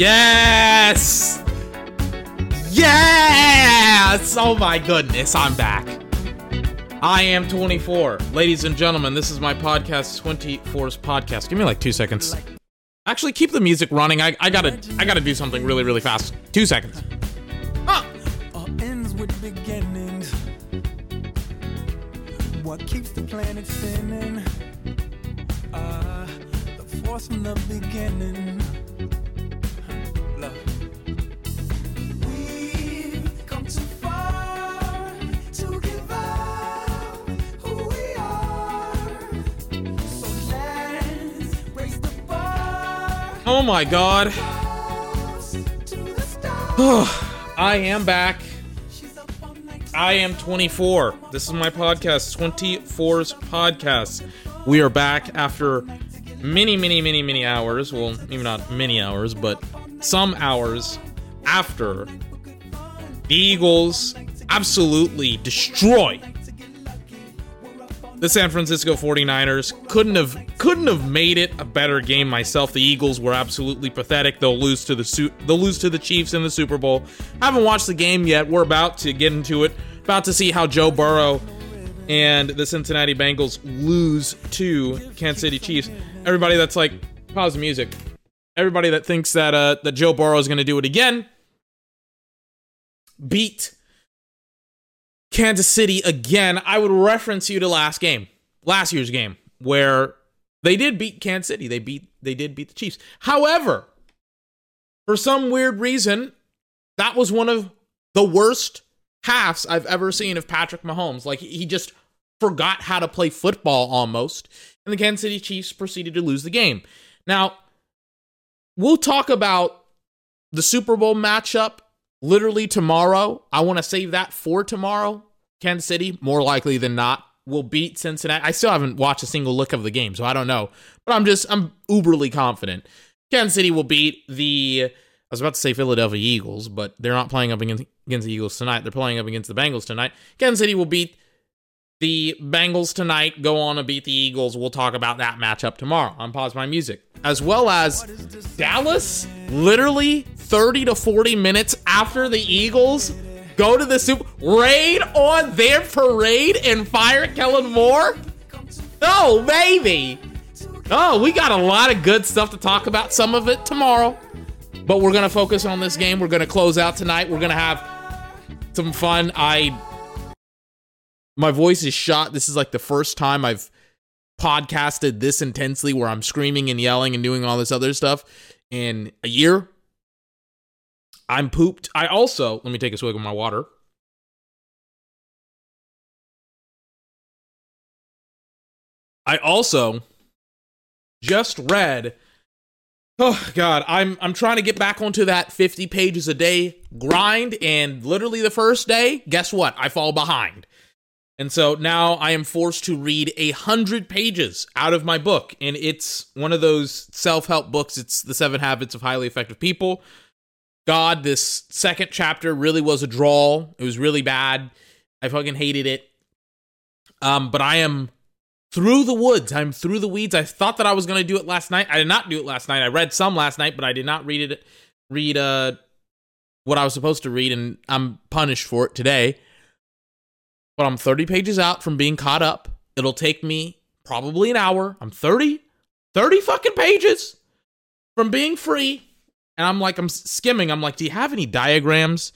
Yes! Yes! Oh my goodness, I'm back. I am 24. Ladies and gentlemen, this is my podcast, 24's podcast. Give me like two seconds. Actually, keep the music running. I, I gotta I gotta do something really, really fast. Two seconds. Ah! All ends with beginnings. What keeps the planet spinning? Uh, the force from the beginning. Oh my god. I am back. I am 24. This is my podcast, 24's podcast. We are back after many, many, many, many hours. Well, maybe not many hours, but some hours after the Eagles absolutely destroy the San Francisco 49ers. Couldn't have couldn't have made it a better game myself. The Eagles were absolutely pathetic. They'll lose to the suit they'll lose to the Chiefs in the Super Bowl. I Haven't watched the game yet. We're about to get into it. About to see how Joe Burrow and the Cincinnati Bengals lose to Kansas City Chiefs. Everybody that's like pause the music. Everybody that thinks that uh that Joe Burrow is going to do it again beat Kansas City again, I would reference you to last game, last year's game, where they did beat Kansas City. They beat they did beat the Chiefs. However, for some weird reason, that was one of the worst halves I've ever seen of Patrick Mahomes. Like he just forgot how to play football almost, and the Kansas City Chiefs proceeded to lose the game. Now, we'll talk about the Super Bowl matchup literally tomorrow. I want to save that for tomorrow. Kansas City, more likely than not, will beat Cincinnati. I still haven't watched a single look of the game, so I don't know. But I'm just, I'm uberly confident. Kansas City will beat the, I was about to say Philadelphia Eagles, but they're not playing up against, against the Eagles tonight. They're playing up against the Bengals tonight. Kansas City will beat the Bengals tonight, go on to beat the Eagles. We'll talk about that matchup tomorrow on Pause My Music. As well as Dallas, literally 30 to 40 minutes after the Eagles go to the Super raid on their parade and fire Kellen Moore. Oh, baby. Oh, we got a lot of good stuff to talk about. Some of it tomorrow. But we're going to focus on this game. We're going to close out tonight. We're going to have some fun. I my voice is shot. This is like the first time I've podcasted this intensely where I'm screaming and yelling and doing all this other stuff in a year. I'm pooped. I also, let me take a swig of my water. I also just read Oh god, I'm I'm trying to get back onto that 50 pages a day grind and literally the first day, guess what? I fall behind. And so now I am forced to read a hundred pages out of my book. And it's one of those self help books. It's The Seven Habits of Highly Effective People. God, this second chapter really was a draw. It was really bad. I fucking hated it. Um, but I am through the woods. I'm through the weeds. I thought that I was going to do it last night. I did not do it last night. I read some last night, but I did not read it. Read uh, what I was supposed to read, and I'm punished for it today but I'm 30 pages out from being caught up. It'll take me probably an hour. I'm 30, 30 fucking pages from being free. And I'm like, I'm skimming. I'm like, do you have any diagrams?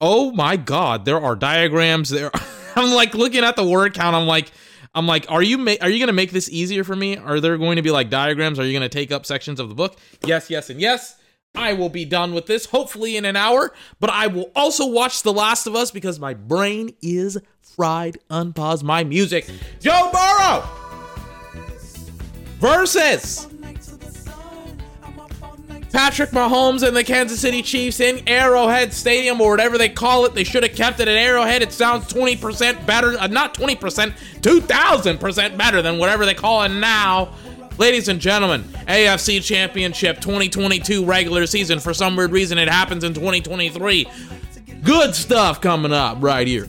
Oh my God, there are diagrams there. I'm like looking at the word count. I'm like, I'm like, are you ma- are you gonna make this easier for me? Are there going to be like diagrams? Are you gonna take up sections of the book? Yes, yes, and yes. I will be done with this hopefully in an hour, but I will also watch The Last of Us because my brain is fried. Unpause my music. Joe Burrow versus Patrick Mahomes and the Kansas City Chiefs in Arrowhead Stadium or whatever they call it. They should have kept it at Arrowhead. It sounds 20% better. Uh, not 20%, 2,000% better than whatever they call it now. Ladies and gentlemen, AFC Championship 2022 regular season. For some weird reason, it happens in 2023. Good stuff coming up right here.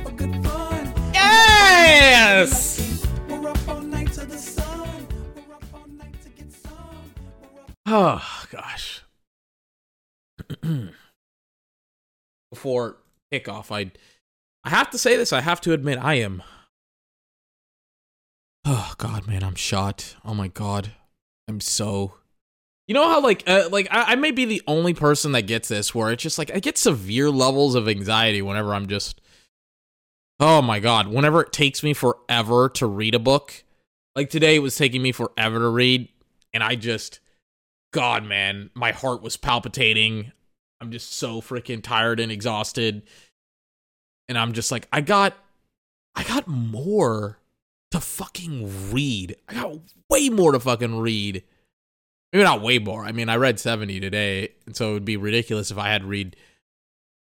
Yes! Oh gosh. Before kickoff, I I have to say this. I have to admit, I am. Oh God, man, I'm shot. Oh my God, I'm so. You know how like uh, like I, I may be the only person that gets this, where it's just like I get severe levels of anxiety whenever I'm just. Oh my God! Whenever it takes me forever to read a book, like today, it was taking me forever to read, and I just. God, man, my heart was palpitating. I'm just so freaking tired and exhausted. And I'm just like, I got I got more to fucking read. I got way more to fucking read. Maybe not way more. I mean, I read 70 today, and so it would be ridiculous if I had to read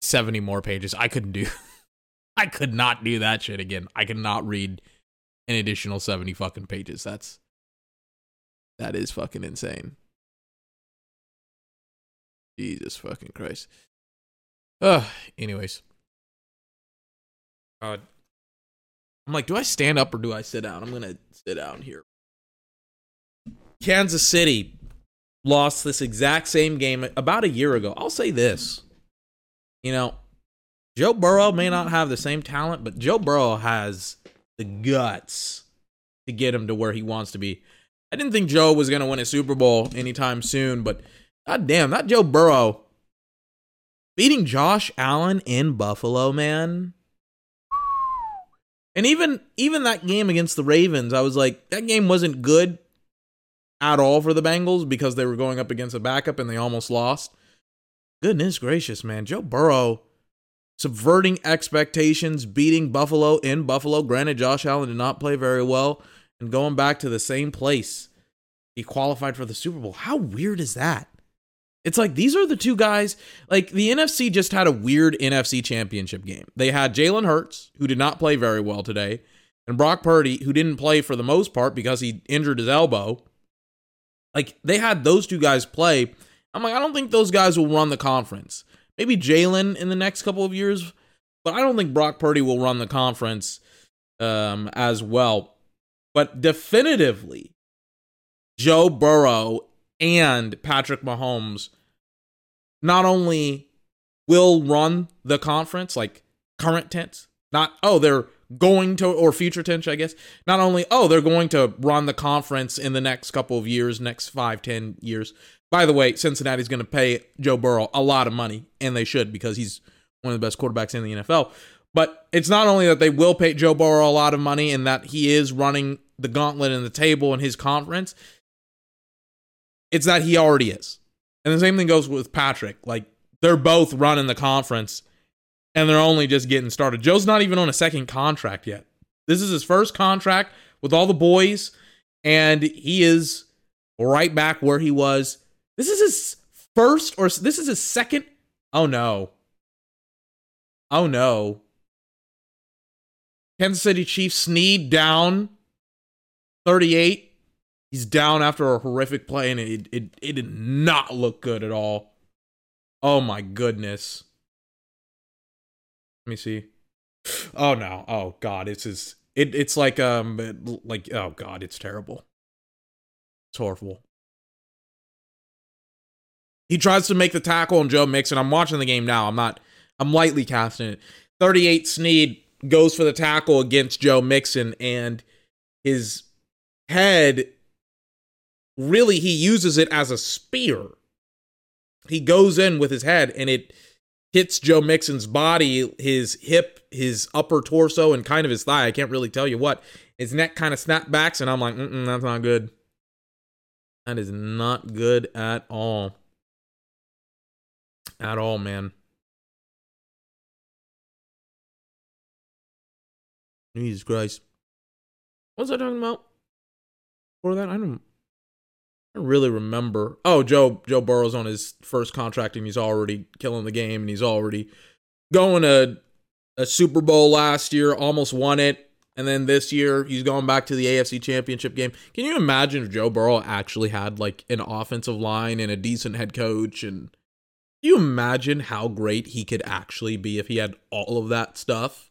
70 more pages. I couldn't do I could not do that shit again. I cannot read an additional 70 fucking pages. That's that is fucking insane. Jesus fucking Christ. Uh, anyways. Uh, I'm like, do I stand up or do I sit down? I'm gonna sit down here. Kansas City lost this exact same game about a year ago. I'll say this. You know, Joe Burrow may not have the same talent, but Joe Burrow has the guts to get him to where he wants to be. I didn't think Joe was going to win a Super Bowl anytime soon, but god damn, that Joe Burrow beating Josh Allen in Buffalo, man. And even even that game against the Ravens, I was like, that game wasn't good at all for the Bengals because they were going up against a backup and they almost lost. Goodness gracious, man. Joe Burrow subverting expectations, beating Buffalo in Buffalo. Granted, Josh Allen did not play very well and going back to the same place. He qualified for the Super Bowl. How weird is that? It's like these are the two guys. Like the NFC just had a weird NFC championship game. They had Jalen Hurts, who did not play very well today, and Brock Purdy, who didn't play for the most part because he injured his elbow. Like they had those two guys play. I'm like, I don't think those guys will run the conference. Maybe Jalen in the next couple of years, but I don't think Brock Purdy will run the conference um, as well. But definitively, Joe Burrow and Patrick Mahomes not only will run the conference, like current tense, not, oh, they're going to, or future tense, I guess, not only, oh, they're going to run the conference in the next couple of years, next five, ten years. By the way, Cincinnati's going to pay Joe Burrow a lot of money, and they should because he's one of the best quarterbacks in the NFL. But it's not only that they will pay Joe Burrow a lot of money and that he is running the gauntlet in the table in his conference, it's that he already is. And the same thing goes with Patrick. Like they're both running the conference and they're only just getting started. Joe's not even on a second contract yet. This is his first contract with all the boys and he is right back where he was. This is his first or this is his second. Oh no. Oh no. Kansas City Chiefs Sneed down 38 He's down after a horrific play, and it, it it did not look good at all. Oh my goodness. Let me see. Oh no. Oh god, it's his it it's like um like oh god, it's terrible. It's horrible. He tries to make the tackle on Joe Mixon. I'm watching the game now. I'm not I'm lightly casting it. 38 Sneed goes for the tackle against Joe Mixon and his head really he uses it as a spear. He goes in with his head and it hits Joe Mixon's body, his hip, his upper torso, and kind of his thigh. I can't really tell you what. His neck kind of snapbacks, and I'm like, Mm-mm, that's not good. That is not good at all. At all, man. Jesus Christ. What was I talking about? Before that, I don't, I don't really remember. Oh, Joe Joe Burrow's on his first contract and he's already killing the game and he's already going to a Super Bowl last year, almost won it. And then this year, he's going back to the AFC Championship game. Can you imagine if Joe Burrow actually had like an offensive line and a decent head coach? And you imagine how great he could actually be if he had all of that stuff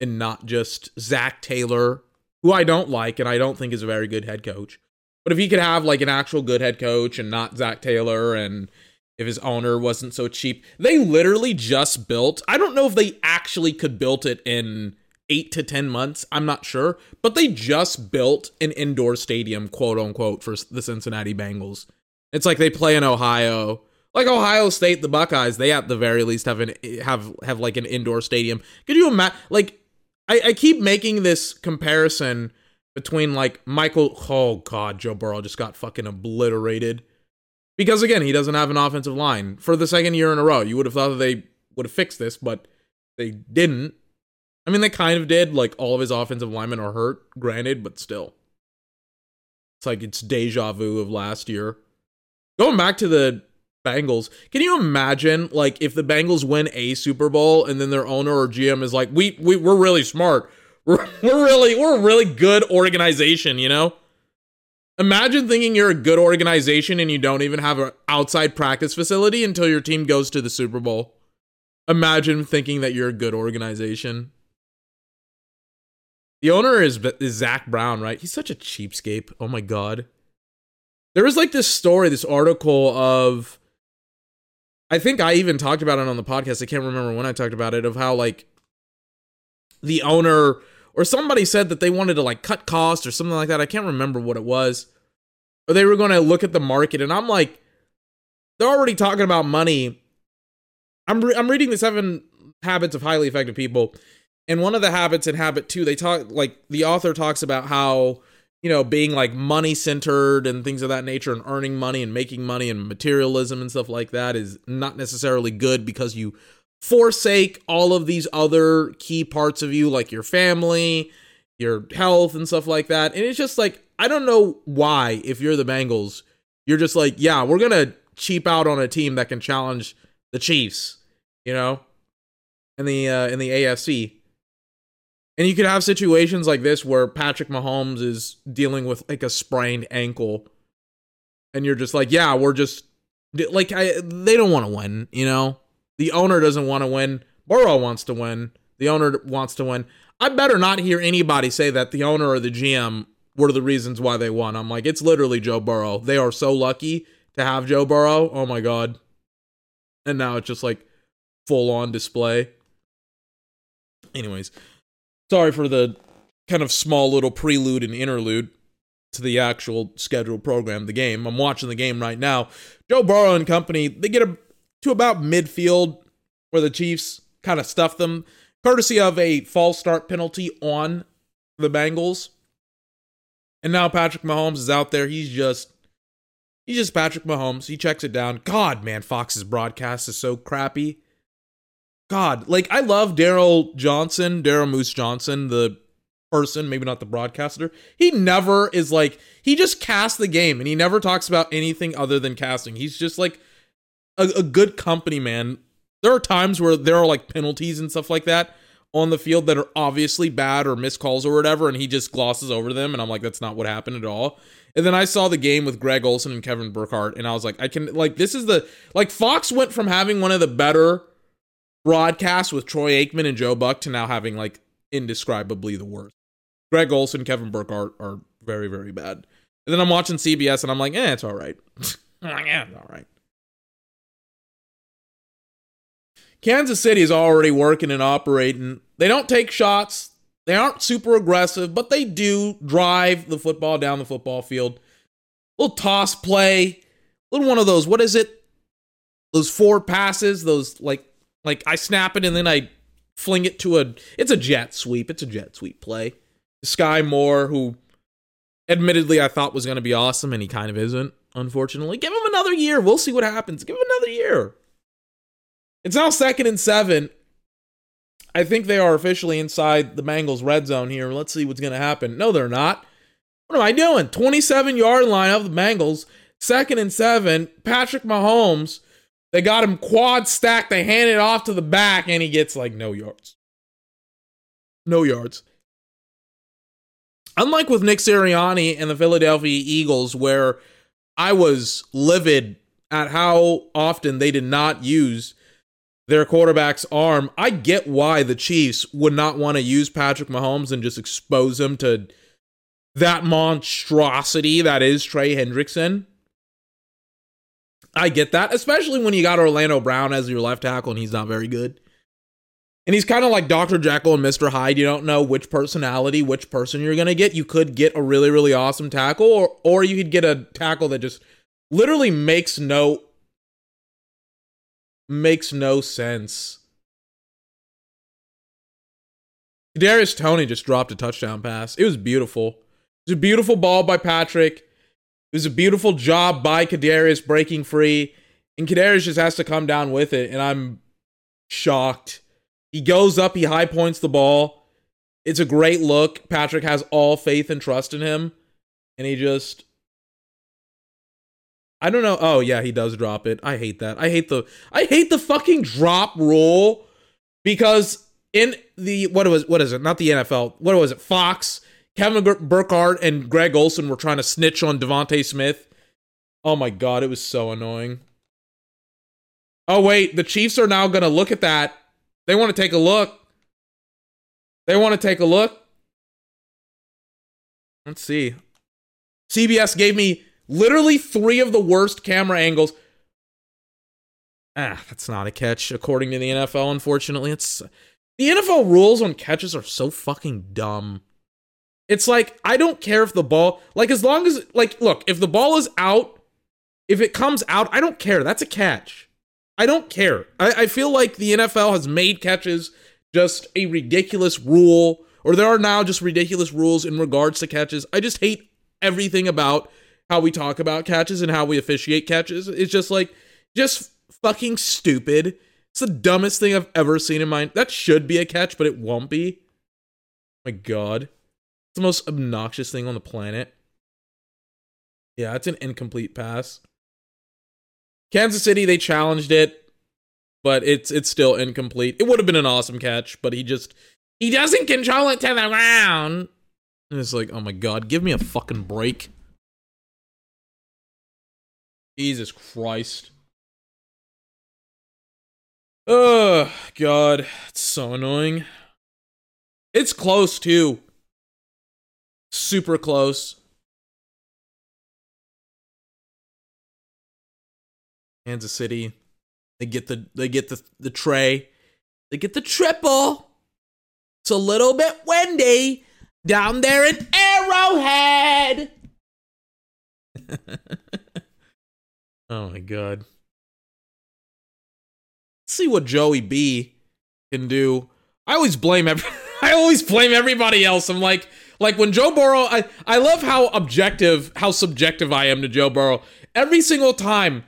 and not just Zac Taylor, who I don't like and I don't think is a very good head coach. But if he could have like an actual good head coach and not Zac Taylor and if his owner wasn't so cheap, they literally just built. I don't know if they actually could build it in eight to 10 months. I'm not sure. But they just built an indoor stadium, quote unquote, for the Cincinnati Bengals. It's like they play in Ohio. Like Ohio State, the Buckeyes, they at the very least have an have have like an indoor stadium. Could you imagine? Like, I, I keep making this comparison between like Michael. Oh God, Joe Burrow just got fucking obliterated because again, he doesn't have an offensive line for the second year in a row. You would have thought that they would have fixed this, but they didn't. I mean, they kind of did. Like all of his offensive linemen are hurt, granted, but still. It's like it's deja vu of last year. Going back to the Bengals, can you imagine like if the Bengals win a Super Bowl and then their owner or GM is like, we we we're really smart. We're we're really we're a really good organization, you know? Imagine thinking you're a good organization and you don't even have an outside practice facility until your team goes to the Super Bowl. Imagine thinking that you're a good organization. The owner is, is Zac Brown, right? He's such a cheapskate. Oh my god. There was like this story, this article of I think I even talked about it on the podcast. I can't remember when I talked about it of how like the owner or somebody said that they wanted to like cut costs or something like that. I can't remember what it was. Or they were going to look at the market and I'm like they're already talking about money. I'm re- I'm reading the 7 habits of highly effective people and one of the habits in habit 2 they talk like the author talks about how you know being like money centered and things of that nature and earning money and making money and materialism and stuff like that is not necessarily good because you forsake all of these other key parts of you like your family your health and stuff like that. And it's just like i don't know why if you're the bengals you're just like yeah we're gonna cheap out on a team that can challenge the chiefs you know? In the uh in the afc and you could have situations like this where Patrick Mahomes is dealing with like a sprained ankle and you're just like, yeah, we're just like I they don't want to win, you know? The owner doesn't want to win. Burrow wants to win. The owner wants to win. I better not hear anybody say that the owner or the GM were the reasons why they won. I'm like, it's literally Joe Burrow. They are so lucky to have Joe Burrow. Oh my god. And now it's just like full on display. Anyways, sorry for the kind of small little prelude and interlude to the actual scheduled program, the game. I'm watching the game right now. Joe Burrow and company, they get a, to about midfield where the Chiefs kind of stuff them, courtesy of a false start penalty on the Bengals. And now Patrick Mahomes is out there. He's just he's just Patrick Mahomes. He checks it down. God, man, Fox's broadcast is so crappy. God, like I love Daryl Johnston, Daryl Moose Johnston, the person, maybe not the broadcaster. He never is like he just casts the game and he never talks about anything other than casting. He's just like a, a good company man. There are times where there are like penalties and stuff like that on the field that are obviously bad or missed calls or whatever, and he just glosses over them, and I'm like, that's not what happened at all. And then I saw the game with Greg Olsen and Kevin Burkhardt, and I was like, I can like this is the like Fox went from having one of the better broadcast with Troy Aikman and Joe Buck to now having like indescribably the worst. Greg Olsen, Kevin Burkhardt are very, very bad. And then I'm watching CBS and I'm like, eh, it's all right. Yeah, it's all right. Kansas City is already working and operating. They don't take shots. They aren't super aggressive, but they do drive the football down the football field. Little toss play. Little one of those, what is it? Those four passes, those like like I snap it and then I fling it to a. It's a jet sweep. It's a jet sweep play. Skyy Moore, who admittedly I thought was to be awesome, and he kind of isn't. Unfortunately, give him another year. We'll see what happens. Give him another year. It's now second and seven. I think they are officially inside the Bengals red zone here. Let's see what's to happen. No, they're not. What am I doing? 27 yard line of the Bengals, second and seven. Patrick Mahomes, they got him quad stacked. They hand it off to the back, and he gets like no yards. No yards. Unlike with Nick Sirianni and the Philadelphia Eagles, where I was livid at how often they did not use their quarterback's arm. I get why the Chiefs would not want to use Patrick Mahomes and just expose him to that monstrosity that is Trey Hendrickson. I get that, especially when you got Orlando Brown as your left tackle and he's not very good. And he's kind of like Dr. Jekyll and Mr. Hyde. You don't know which personality, which person you're going to get. You could get a really, really awesome tackle, or, or you could get a tackle that just literally makes no makes no sense. Darius Toney just dropped a touchdown pass. It was beautiful. It was a beautiful ball by Patrick. It was a beautiful job by Kadarius breaking free. And Kadarius just has to come down with it. And I'm shocked. He goes up, he high points the ball. It's a great look. Patrick has all faith and trust in him. And he just I don't know. Oh yeah, he does drop it. I hate that. I hate the I hate the fucking drop rule because in the what was what is it? Not the NFL. What was it? Fox. Kevin Burkhardt and Greg Olsen were trying to snitch on DeVonta Smith. Oh my god, it was so annoying. Oh wait, the Chiefs are now going to look at that. They want to take a look. They want to take a look. Let's see. CBS gave me Literally three of the worst camera angles. Ah, that's not a catch, according to the NFL, unfortunately. It's the NFL rules on catches are so fucking dumb. It's like, I don't care if the ball, like, as long as, like, look, if the ball is out, if it comes out, I don't care. That's a catch. I don't care. I, I feel like the NFL has made catches just a ridiculous rule, or there are now just ridiculous rules in regards to catches. I just hate everything about how we talk about catches and how we officiate catches. It's just like just fucking stupid. It's the dumbest thing I've ever seen in my that should be a catch, but it won't be. My god. The most obnoxious thing on the planet. Yeah, it's an incomplete pass. Kansas City, they challenged it, but it's it's still incomplete. It would have been an awesome catch, but he just he doesn't control it to the ground. And it's like, oh my god, give me a fucking break. Jesus Christ. Oh, God. It's so annoying. It's close, too. Super close. Kansas City. They get the they get the the tray. They get the triple. It's a little bit windy down there in Arrowhead. Oh my god. Let's see what Joey B can do. I always blame every I always blame everybody else. I'm like like when Joe Burrow I I love how objective how subjective I am to Joe Burrow. Every single time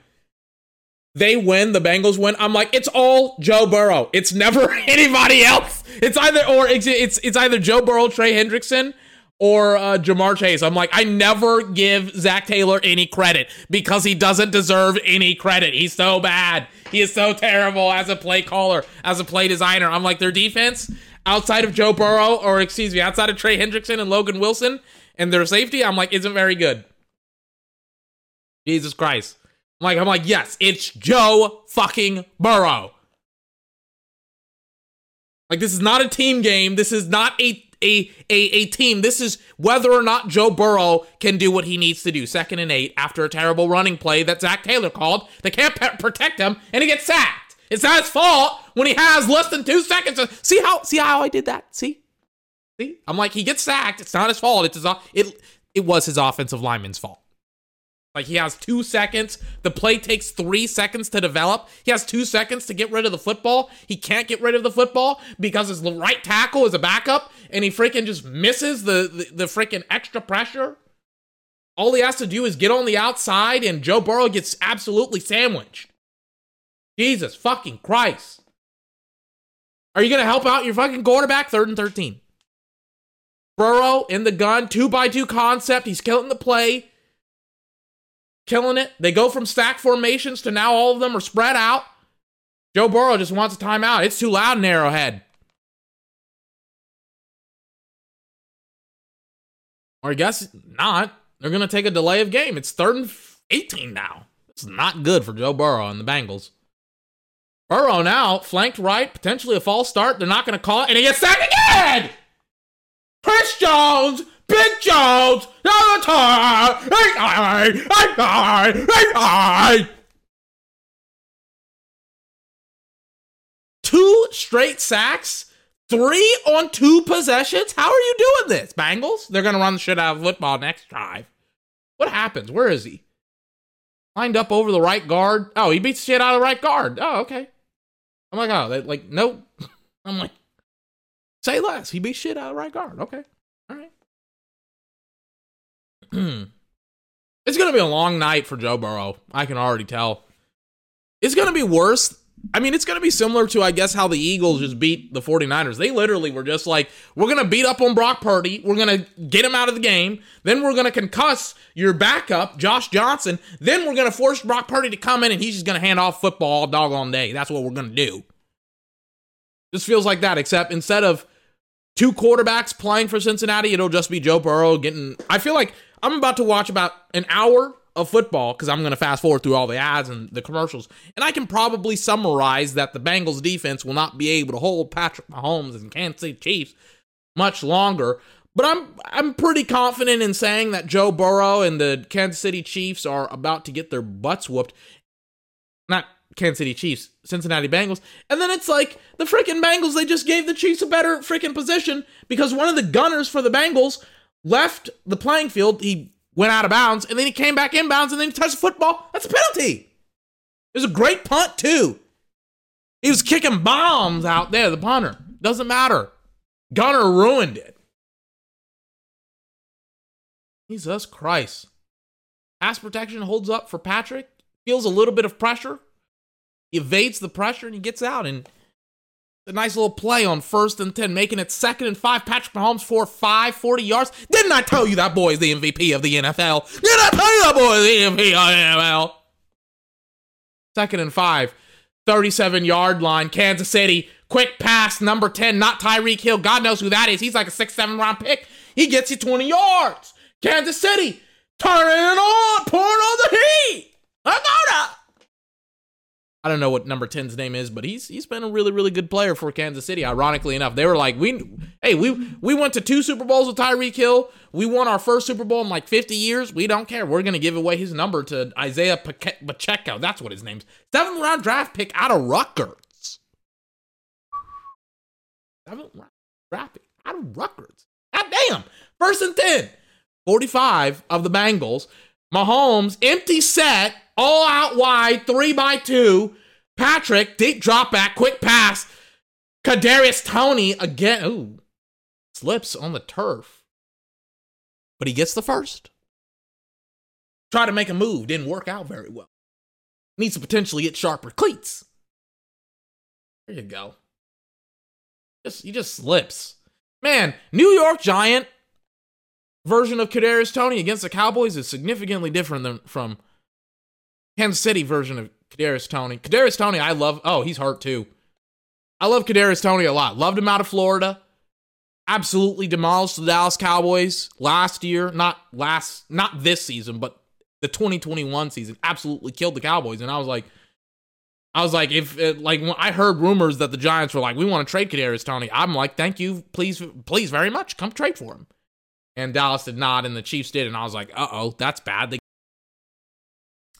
they win, the Bengals win. I'm like, it's all Joe Burrow. It's never anybody else. It's either or it's it's, it's either Joe Burrow, Trey Hendrickson, or uh, Ja'Marr Chase. I'm like, I never give Zac Taylor any credit because he doesn't deserve any credit. He's so bad. He is so terrible as a play caller, as a play designer. I'm like, their defense outside of Joe Burrow, or excuse me, outside of Trey Hendrickson and Logan Wilson and their safety, I'm like, isn't very good. Jesus Christ. I'm like, I'm like, yes, it's Joe fucking Burrow. Like, this is not a team game. This is not a a, a, a team. This is whether or not Joe Burrow can do what he needs to do. Second and eight after a terrible running play that Zac Taylor called. They can't pe- protect him, and he gets sacked. It's not his fault when he has less than two seconds. See how see how I did that? See, see. I'm like he gets sacked. It's not his fault. It's his it it was his offensive lineman's fault. Like he has two seconds. The play takes three seconds to develop. He has two seconds to get rid of the football. He can't get rid of the football because his right tackle is a backup and he freaking just misses the, the, the freaking extra pressure. All he has to do is get on the outside and Joe Burrow gets absolutely sandwiched. Jesus fucking Christ. Are you going to help out your fucking quarterback? Third and 13. Burrow in the gun, two by two concept. He's killing the play, killing it. They go from stack formations to now all of them are spread out. Joe Burrow just wants a timeout. It's too loud in Arrowhead. Or I guess not. They're going to take a delay of game. It's third and 18 now. It's not good for Joe Burrow and the Bengals. Burrow now flanked right, potentially a false start. They're not going to call it, and he gets sacked again. Chris Jones, Big Jones, another time. Hey, hey, hey, hey. Two straight sacks Three on two possessions? How are you doing this, Bengals? They're going to run the shit out of football next drive. What happens? Where is he? Lined up over the right guard. Oh, he beats shit out of the right guard. Oh, okay. I'm like, oh, they, like, nope. I'm like, say less. He beats shit out of right guard. Okay. All right. it's to be a long night for Joe Burrow. I can already tell. It's to be worse I mean, it's going to be similar to, I guess, how the Eagles just beat the 49ers. They literally were just like, we're going to beat up on Brock Purdy. We're going to get him out of the game. Then we're going to concuss your backup, Josh Johnson. Then we're going to force Brock Purdy to come in and he's just going to hand off football all doggone day. That's what we're going to do. This feels like that, except instead of two quarterbacks playing for Cincinnati, it'll just be Joe Burrow getting. I feel like I'm about to watch about an hour of football because I'm going to fast forward through all the ads and the commercials, and I can probably summarize that the Bengals defense will not be able to hold Patrick Mahomes and Kansas City Chiefs much longer. But I'm I'm pretty confident in saying that Joe Burrow and the Kansas City Chiefs are about to get their butts whooped. Not Kansas City Chiefs, Cincinnati Bengals. And then it's like the freaking Bengals, they just gave the Chiefs a better freaking position because one of the gunners for the Bengals left the playing field. He went out of bounds, and then he came back inbounds, and then he touched the football. That's a penalty. It was a great punt, too. He was kicking bombs out there, the punter. Doesn't matter. Gunner ruined it. Jesus Christ. Pass protection holds up for Patrick. Feels a little bit of pressure. Evades the pressure and he gets out. And a nice little play on first and 10, making it second and five. Patrick Mahomes for five, 40 yards. Didn't I tell you that boy is the MVP of the NFL? Didn't I tell you that boy is the MVP of the NFL? Second and five, 37 yard line, Kansas City. Quick pass, number 10, not Tyreek Hill. God knows who that is. He's like a six, seven round pick. He gets you 20 yards. Kansas City, turning it on, pouring on the heat. I got it. I don't know what number 10's name is, but he's he's been a really really good player for Kansas City. Ironically enough, they were like, we hey we we went to two Super Bowls with Tyreek Hill. We won our first Super Bowl in like 50 years. We don't care. We're gonna give away his number to Isiah Pacheco. That's what his name's. Seventh round draft pick out of Rutgers. Seventh round draft pick out of Rutgers. God damn. First and 10. 45 of the Bengals. Mahomes empty set all out wide, three by two. Patrick, deep drop back, quick pass. Kadarius Toney again. Ooh, slips on the turf, but he gets the first. Try to make a move, didn't work out very well. Needs to potentially get sharper cleats. There you go. Just he just slips. Man, New York Giant version of Kadarius Toney against the Cowboys is significantly different than from Kansas City version of Kadarius Toney. Kadarius Toney, I love. Oh, he's hurt too. I love Kadarius Toney a lot. Loved him out of Florida. Absolutely demolished the Dallas Cowboys last year. Not last, not this season, but the 2021 season. Absolutely killed the Cowboys. And I was like, I was like, if it, like when I heard rumors that the Giants were like, we want to trade Kadarius Toney. I'm like, thank you, please, please very much, come trade for him. And Dallas did not, and the Chiefs did, and I was like, uh oh, that's bad. They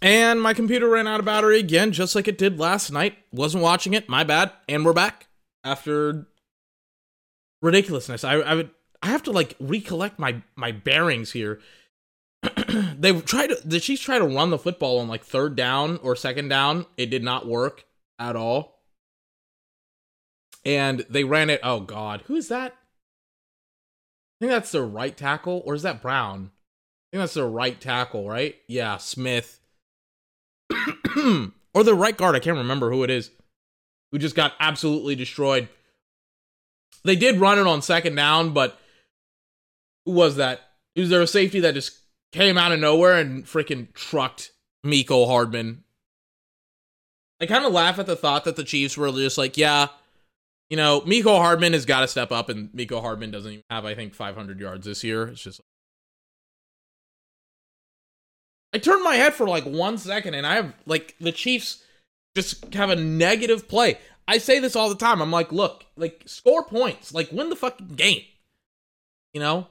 and my computer ran out of battery again, just like it did last night. Wasn't watching it. My bad. And we're back after ridiculousness. I I would I have to like recollect my my bearings here. they tried to the Chiefs try to run the football on like third down or second down. It did not work at all. And they ran it. Oh God, who is that? I think that's their right tackle, or is that Brown? I think that's their right tackle, right? Yeah, Smith or the right guard, I can't remember who it is, who just got absolutely destroyed. They did run it on second down, but who was that? Was there a safety that just came out of nowhere and freaking trucked Mecole Hardman? I kind of laugh at the thought that the Chiefs were just like, yeah, you know, Mecole Hardman has got to step up, and Mecole Hardman doesn't even have, I think, 500 yards this year. It's just. I turned my head for like one second, and I have, like, the Chiefs just have a negative play. I say this all the time. I'm like, look, like, score points, like, win the fucking game. You know?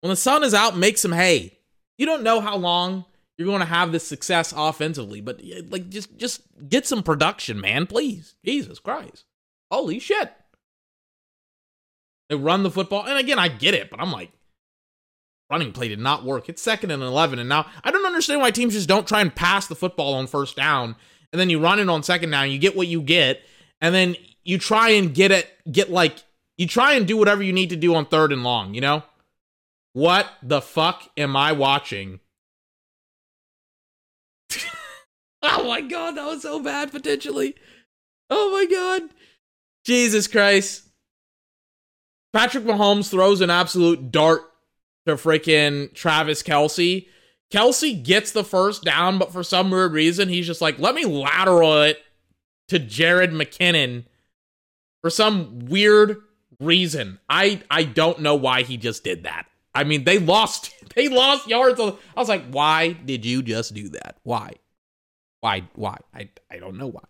When the sun is out, make some hay. You don't know how long you're going to have this success offensively, but like just just get some production, man, please. Jesus Christ. Holy shit. They run the football. And again, I get it, but I'm like, running play did not work. It's second and 11. And now I don't understand why teams just don't try and pass the football on first down. And then you run it on second down. You get what you get. And then you try and get it, get like, you try and do whatever you need to do on third and long, you know? What the fuck am I watching? oh my god, that was so bad potentially. Oh my god. Jesus Christ. Patrick Mahomes throws an absolute dart to freaking Travis Kelce. Kelce gets the first down, but for some weird reason, he's just like, let me lateral it to Jerick McKinnon for some weird reason. I I don't know why he just did that. I mean, they lost they lost yards. I was like, why did you just do that? Why? Why? Why? I I don't know why.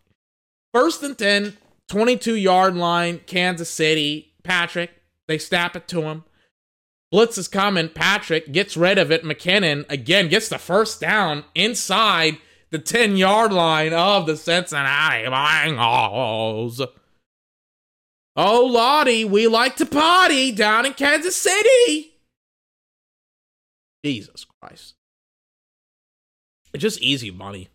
First and 10, 22 yard line, Kansas City. Patrick, they snap it to him. Blitz is coming. Patrick gets rid of it. McKinnon again gets the first down inside the 10 yard line of the Cincinnati Bengals. Oh, Lottie, we like to party down in Kansas City. Jesus Christ. It's just easy money.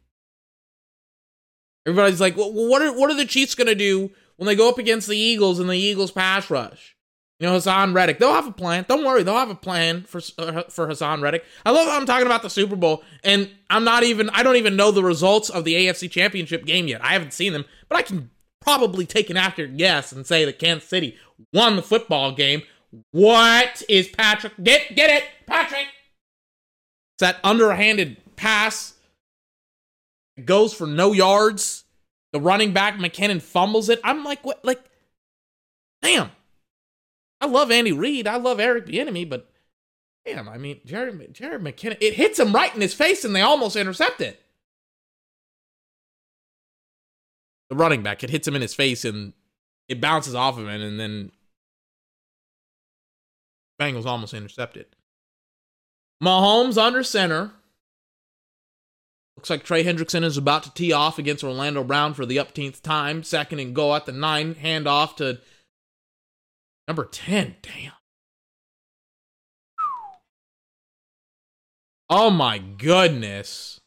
Everybody's like, well, what are what are the Chiefs gonna do when they go up against the Eagles and the Eagles pass rush? You know, Haason Reddick. They'll have a plan. Don't worry, they'll have a plan for uh, for Haason Reddick. I love how I'm talking about the Super Bowl, and I'm not even. I don't even know the results of the AFC Championship game yet. I haven't seen them, but I can probably take an accurate guess and say that Kansas City won the football game. What is Patrick? Get get it, Patrick. It's that underhanded pass goes for no yards. The running back McKinnon fumbles it. I'm like, what? Like, damn. I love Andy Reid. I love Eric Bieniemy, but damn, I mean, Jerick, Jerick McKinnon, it hits him right in his face, and they almost intercept it. The running back, it hits him in his face, and it bounces off of him, and then Bengals almost intercept it. Mahomes under center. Looks like Trey Hendrickson is about to tee off against Orlando Brown for the upteenth time. Second and go at the nine. Hand off to number 10. Damn. Oh my goodness.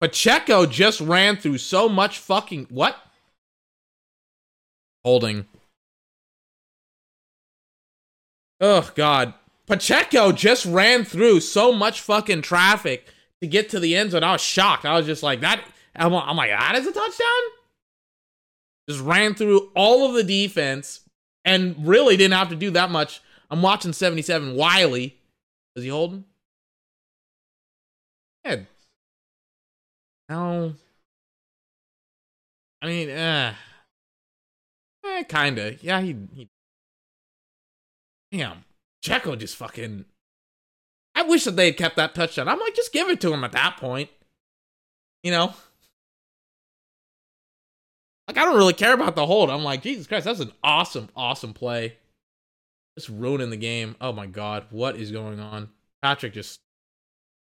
Pacheco just ran through so much fucking. What? Holding. Oh, God. Pacheco just ran through so much fucking traffic to get to the end zone. I was shocked. I was just like, that. I'm, I'm like, that is a touchdown? Just ran through all of the defense and really didn't have to do that much. I'm watching 77 Wylie. Is he holding? Yeah. No. I mean, uh, eh, kinda. Yeah, he, he. Damn. Checo just fucking. I wish that they had kept that touchdown. I'm like, just give it to him at that point. You know? Like, I don't really care about the hold. I'm like, Jesus Christ, that's an awesome, awesome play. Just ruining the game. Oh my God, what is going on? Patrick just.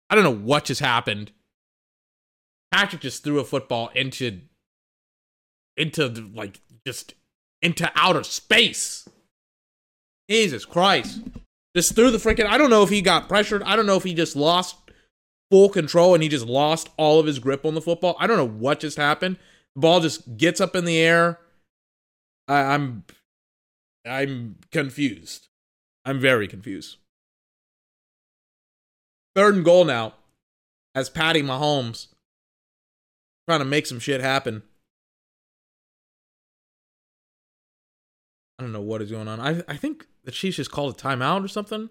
I don't know what just happened. Patrick just threw a football into. into, like, just into outer space. Jesus Christ. Just threw the freaking. I don't know if he got pressured. I don't know if he just lost full control and he just lost all of his grip on the football. I don't know what just happened. The ball just gets up in the air. I, I'm, I'm confused. I'm very confused. Third and goal now, as Patty Mahomes trying to make some shit happen. I don't know what is going on. I I think the Chiefs just called a timeout or something.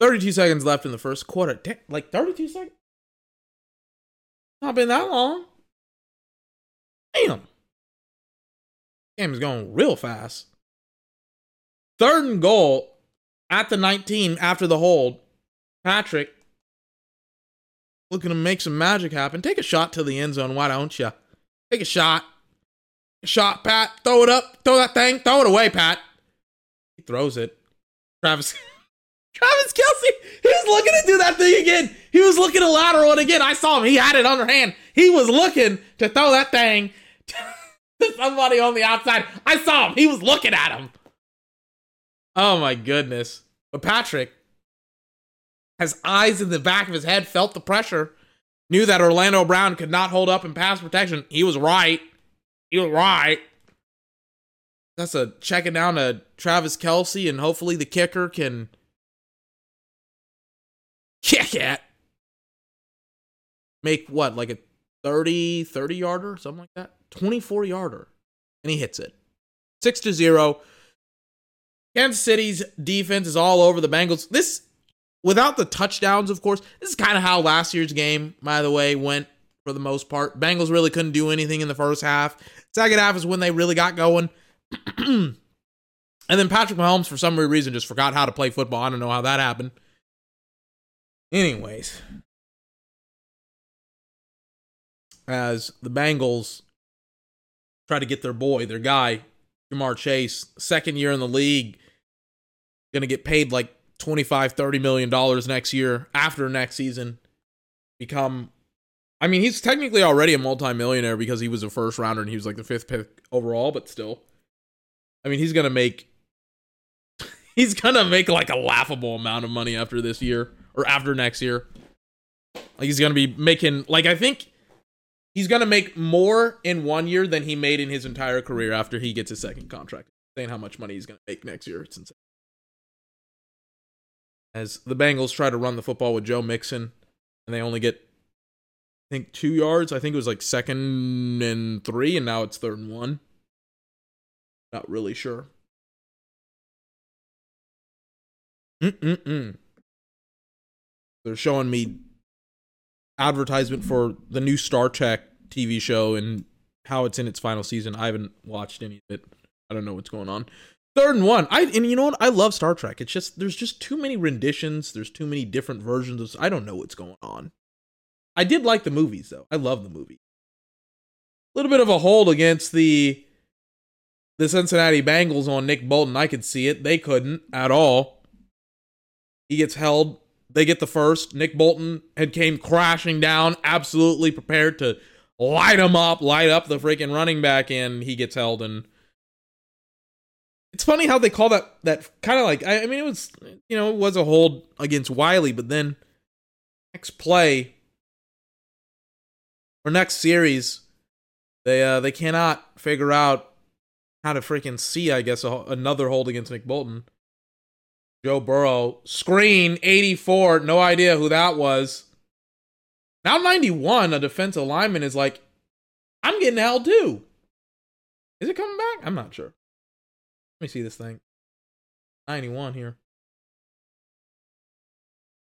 32 seconds left in the first quarter. Da- like 32 seconds? Not been that long. Damn. Game is going real fast. Third and goal at the 19 after the hold. Patrick looking to make some magic happen. Take a shot to the end zone. Why don't you? Take a shot. A shot, Pat. Throw it up. Throw that thing. Throw it away, Pat. He throws it. Travis. Travis he was looking to do that thing again. He was looking to lateral it again. I saw him. He had it underhand. He was looking to throw that thing to somebody on the outside. I saw him. He was looking at him. Oh my goodness. But Patrick has eyes in the back of his head, felt the pressure, knew that Orlando Brown could not hold up in pass protection. He was right. He was right. That's a checking down to Travis Kelce, and hopefully the kicker can kick it. Make what, like a 30, 30 yarder, something like that? 24 yarder. And he hits it. 6 to 0. Kansas City's defense is all over the Bengals. This, without the touchdowns, of course, this is kind of how last year's game, by the way, went for the most part. Bengals really couldn't do anything in the first half. Second half is when they really got going. and then Patrick Mahomes, for some reason, just forgot how to play football. I don't know how that happened. Anyways, as the Bengals try to get their boy, their guy, Ja'Marr Chase, second year in the league, going to get paid like 25, 30 million dollars next year after next season. Become, I mean, he's technically already a multimillionaire because he was a first rounder and he was like the fifth pick overall, but still, I mean, he's going to make, he's going to make like a laughable amount of money after this year or after next year. Like he's to be making, like, I think he's to make more in one year than he made in his entire career after he gets his second contract. Saying how much money he's to make next year. It's insane. As the Bengals try to run the football with Joe Mixon, and they only get, I think, two yards. I think it was like second and three, and now it's third and one. Not really sure. Mm-mm-mm. They're showing me advertisement for the new Star Trek TV show and how it's in its final season. I haven't watched any of it. I don't know what's going on. Third and one. I and you know what? I love Star Trek. It's just there's just too many renditions. There's too many different versions of. I don't know what's going on. I did like the movies though. I love the movie. A little bit of a hold against the the Cincinnati Bengals on Nick Bolton. I could see it. They couldn't at all. He gets held. They get the first. Nick Bolton had came crashing down, absolutely prepared to light him up, light up the freaking running back, and he gets held. And it's funny how they call that that kind of like I, I mean it was you know it was a hold against Wylie, but then next play or next series they uh they cannot figure out how to freaking see I guess a, another hold against Nick Bolton. Joe Burrow screen 84, no idea who that was. Now 91, a defensive lineman is like, I'm getting held too. Is it coming back? I'm not sure. Let me see this thing. 91 here.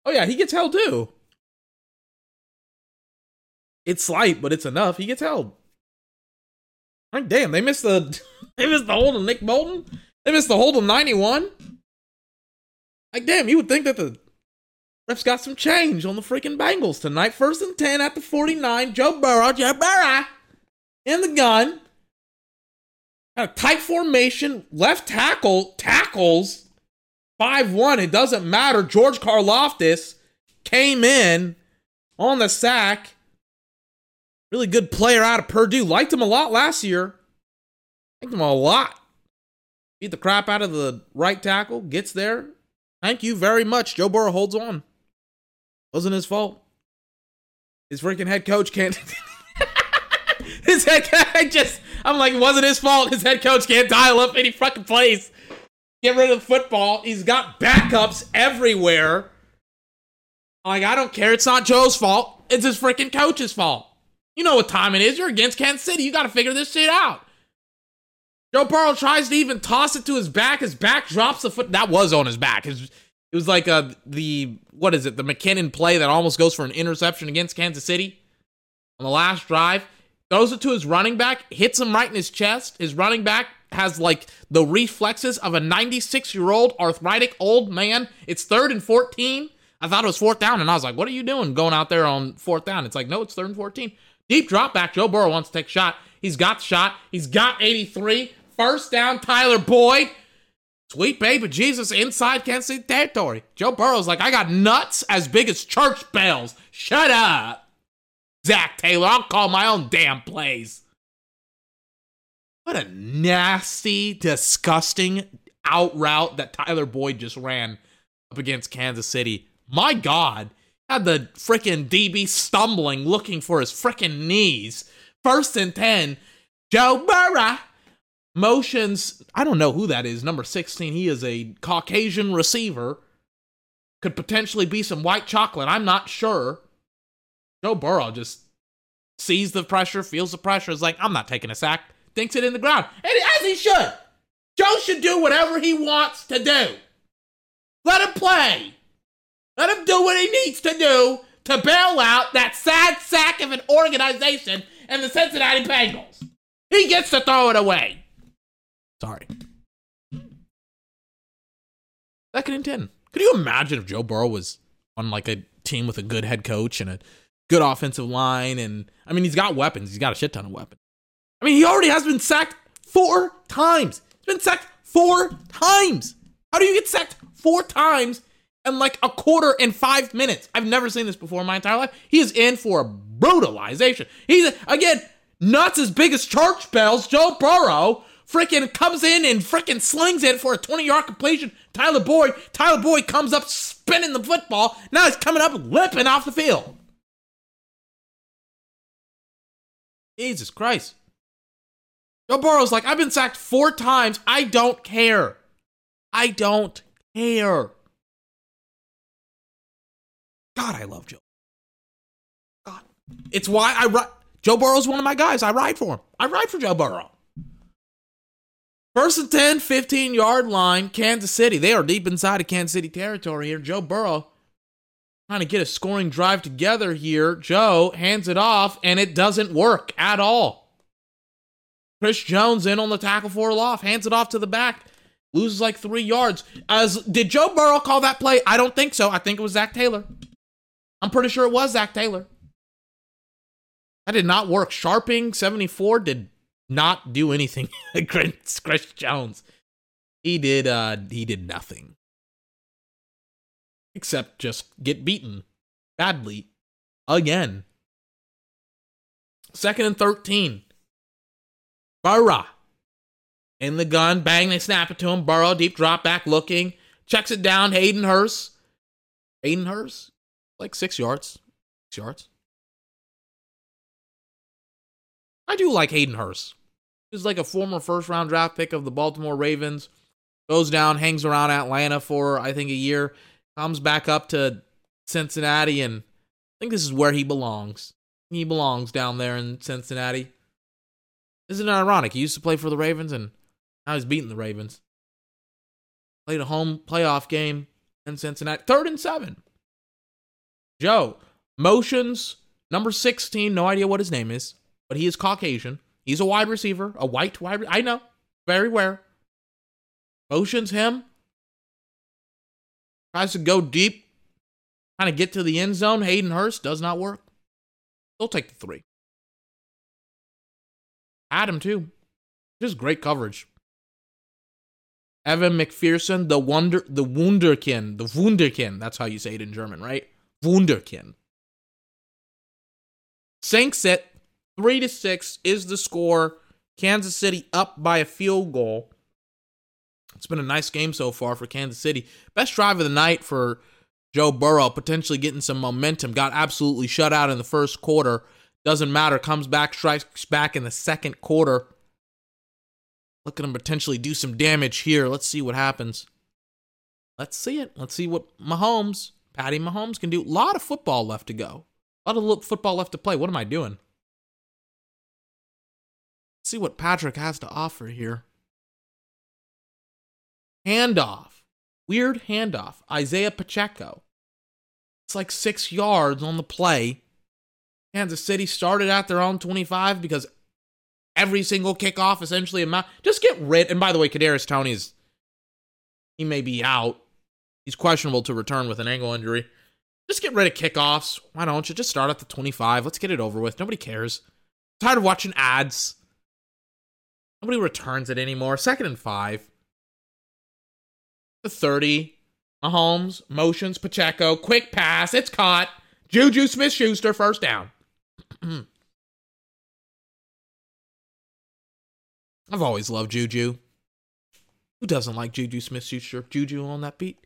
Oh yeah, he gets held too. It's slight, but it's enough. He gets held. Like, damn, they missed the they missed the hold of Nick Bolton. They missed the hold of 91. Like, damn, you would think that the refs got some change on the freaking Bengals tonight. First and 10 at the 49. Joe Burrow, Joe Burrow in the gun. Got a tight formation. Left tackle tackles 5 1. It doesn't matter. George Karlaftis came in on the sack. Really good player out of Purdue. Liked him a lot last year. Liked him a lot. Beat the crap out of the right tackle. Gets there. Thank you very much. Joe Burrow holds on. Wasn't his fault. His freaking head coach can't. his head coach just. I'm like, it wasn't his fault. His head coach can't dial up any fucking plays. Get rid of the football. He's got backups everywhere. Like, I don't care. It's not Joe's fault. It's his freaking coach's fault. You know what time it is. You're against Kansas City. You got to figure this shit out. Joe Burrow tries to even toss it to his back. His back drops the foot. That was on his back. His, it was like a the what is it? The McKinnon play that almost goes for an interception against Kansas City on the last drive. Throws it to his running back, hits him right in his chest. His running back has like the reflexes of a 96 year old arthritic old man. It's third and 14. I thought it was fourth down, and I was like, what are you doing going out there on fourth down? It's like, no, it's third and 14. Deep drop back. Joe Burrow wants to take a shot. He's got the shot. He's got 83. First down, Tyler Boyd. Sweet baby Jesus inside Kansas City territory. Joe Burrow's like, I got nuts as big as church bells. Shut up. Zac Taylor, I'll call my own damn plays. What a nasty, disgusting out route that Tyler Boyd just ran up against Kansas City. My God. Had the freaking DB stumbling, looking for his freaking knees. First and 10. Joe Burrow motions. I don't know who that is. Number 16. He is a Caucasian receiver. Could potentially be some white chocolate. I'm not sure. Joe Burrow just sees the pressure, feels the pressure, is like, I'm not taking a sack, thinks it in the ground. And as he should. Joe should do whatever he wants to do. Let him play. Let him do what he needs to do to bail out that sad sack of an organization and the Cincinnati Bengals. He gets to throw it away. Sorry. Second and 10. Could you imagine if Joe Burrow was on like a team with a good head coach and a good offensive line? And I mean, he's got weapons. He's got a shit ton of weapons. I mean, he already has been sacked four times. He's been sacked four times. How do you get sacked four times in like a quarter and five minutes? I've never seen this before in my entire life. He is in for a brutalization. He's, again, nuts as big as church bells. Joe Burrow freaking comes in and freaking slings it for a 20 yard completion. Tyler Boyd, Tyler Boyd comes up spinning the football. Now he's coming up limping off the field. Jesus Christ. Joe Burrow's like, I've been sacked four times. I don't care. I don't care. God, I love Joe. God. It's why I ride. Joe Burrow's one of my guys. I ride for him. I ride for Joe Burrow. First and 10, 15 yard line, Kansas City. They are deep inside of Kansas City territory here. Joe Burrow trying to get a scoring drive together here. Joe hands it off, and it doesn't work at all. Chris Jones in on the tackle for a loss, hands it off to the back, loses like three yards. As did Joe Burrow call that play? I don't think so. I think it was Zac Taylor. I'm pretty sure it was Zac Taylor. That did not work. Sharping 74 did not do anything against Chris Jones. He did uh he did nothing. Except just get beaten badly again. Second and 13. Burrow. In the gun, bang, they snap it to him. Burrow, deep drop back looking. Checks it down. Hayden Hurst. Hayden Hurst? Like six yards. Six yards. I do like Hayden Hurst. He's like a former first round draft pick of the Baltimore Ravens. Goes down, hangs around Atlanta for, I think, a year. Comes back up to Cincinnati, and I think this is where he belongs. He belongs down there in Cincinnati. Isn't it ironic? He used to play for the Ravens, and now he's beating the Ravens. Played a home playoff game in Cincinnati. Third and seven. Joe motions number 16. No idea what his name is, but he is Caucasian. He's a wide receiver, a white wide. Re- I know, very rare. Motions him. Tries to go deep, kind of get to the end zone. Hayden Hurst does not work. They'll take the three. Adam too. Just great coverage. Evan McPherson, the wonder, the Wunderkind, the Wunderkind. That's how you say it in German, right? Wunderkind. Sinks it three to six is the score. Kansas City up by a field goal. It's been a nice game so far for Kansas City. Best drive of the night for Joe Burrow, potentially getting some momentum. Got absolutely shut out in the first quarter. Doesn't matter. Comes back, strikes back in the second quarter. Look at him potentially do some damage here. Let's see what happens. Let's see it. Let's see what Mahomes, Patty Mahomes can do. A lot of football left to go. A lot of football left to play. What am I doing? See what Patrick has to offer here. handoff. Weird handoff. Isiah Pacheco. It's like six yards on the play. Kansas City started at their own 25 because every single kickoff essentially amount. Just get rid. And by the way, Kadarius Toney is he may be out. He's questionable to return with an ankle injury. Just get rid of kickoffs. Why don't you just start at the 25? Let's get it over with. Nobody cares. I'm tired of watching ads. Nobody returns it anymore. Second and five. The 30. Mahomes, motions, Pacheco, quick pass. It's caught. Juju Smith Schuster, first down. I've always loved Juju. Who doesn't like Juju Smith Schuster? Juju on that beat.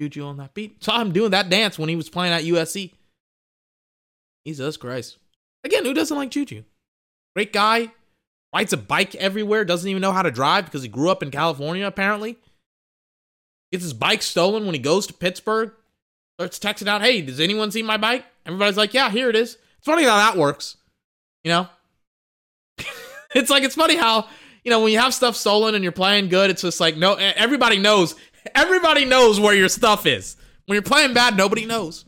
Juju on that beat. Saw him doing that dance when he was playing at USC. Jesus Christ. Again, who doesn't like Juju? Great guy. Rides a bike everywhere. Doesn't even know how to drive because he grew up in California, apparently. Gets his bike stolen when he goes to Pittsburgh. Starts texting out, hey, does anyone see my bike? Everybody's like, yeah, here it is. It's funny how that works. You know? it's like, it's funny how, you know, when you have stuff stolen and you're playing good, it's just like, no, everybody knows Everybody knows where your stuff is. When you're playing bad, nobody knows.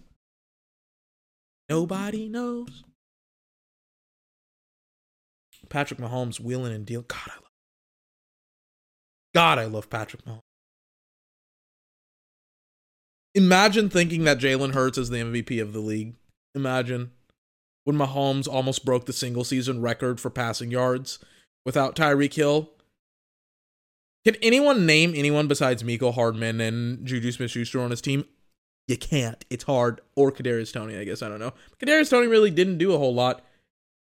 Nobody knows. Patrick Mahomes wheeling and dealing. God, I love. God, I love Patrick Mahomes. Imagine thinking that Jalen Hurts is the MVP of the league. Imagine when Mahomes almost broke the single season record for passing yards without Tyreek Hill can anyone name anyone besides Mecole Hardman and Juju Smith Schuster on his team? You can't. It's hard. Or Kadarius Toney, I guess. I don't know. Kadarius Toney really didn't do a whole lot.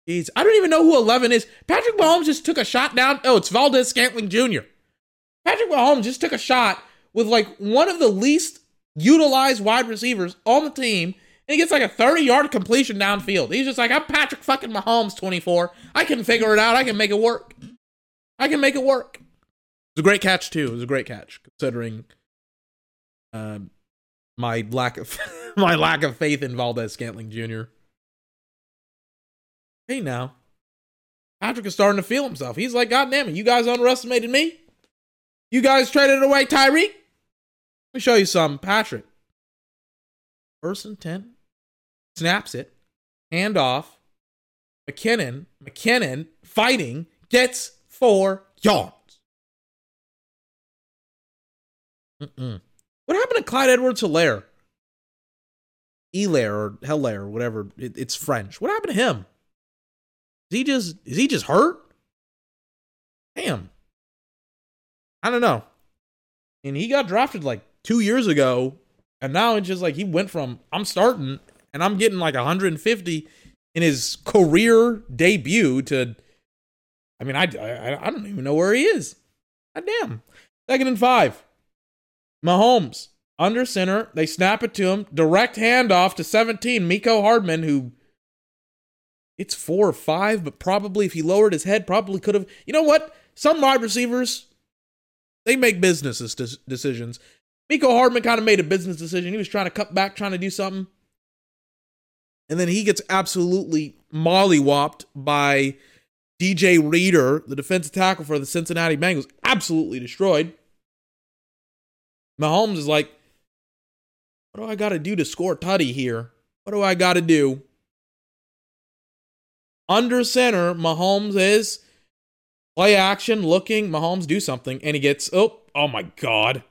Jeez, I don't even know who 11 is. Patrick Mahomes just took a shot down. Oh, it's Valdes Scantling Jr. Patrick Mahomes just took a shot with like one of the least utilized wide receivers on the team, and he gets like a 30 yard completion downfield. He's just like, I'm Patrick fucking Mahomes, 24. I can figure it out. I can make it work. I can make it work was a great catch too. It was a great catch considering uh, my lack of my lack of faith in Valdes Scantling Jr. Hey now, Patrick is starting to feel himself. He's like, God damn it, you guys underestimated me. You guys traded away Tyreek. Let me show you some, Patrick. First and ten, snaps it, hand off. McKinnon, McKinnon fighting gets four yards. Mm-mm. What happened to Clyde Edwards Helaire? Hilaire or Hilaire or whatever. It, it's French. What happened to him? Is he just is he just hurt? Damn. I don't know. And he got drafted like two years ago, and now it's just like he went from I'm starting and I'm getting like 150 in his career debut to. I mean, I I, I don't even know where he is. God damn. Second and five. Mahomes under center. They snap it to him. Direct handoff to 17. Mecole Hardman, who it's four or five, but probably if he lowered his head, probably could have. You know what? Some wide receivers, they make business decisions. Mecole Hardman kind of made a business decision. He was trying to cut back, trying to do something. And then he gets absolutely mollywopped by DJ Reader, the defensive tackle for the Cincinnati Bengals. Absolutely destroyed. Mahomes is like, what do I got to do to score Tutty here? What do I got to do? Under center, Mahomes is play action, looking. Mahomes do something, and he gets oh, oh my god,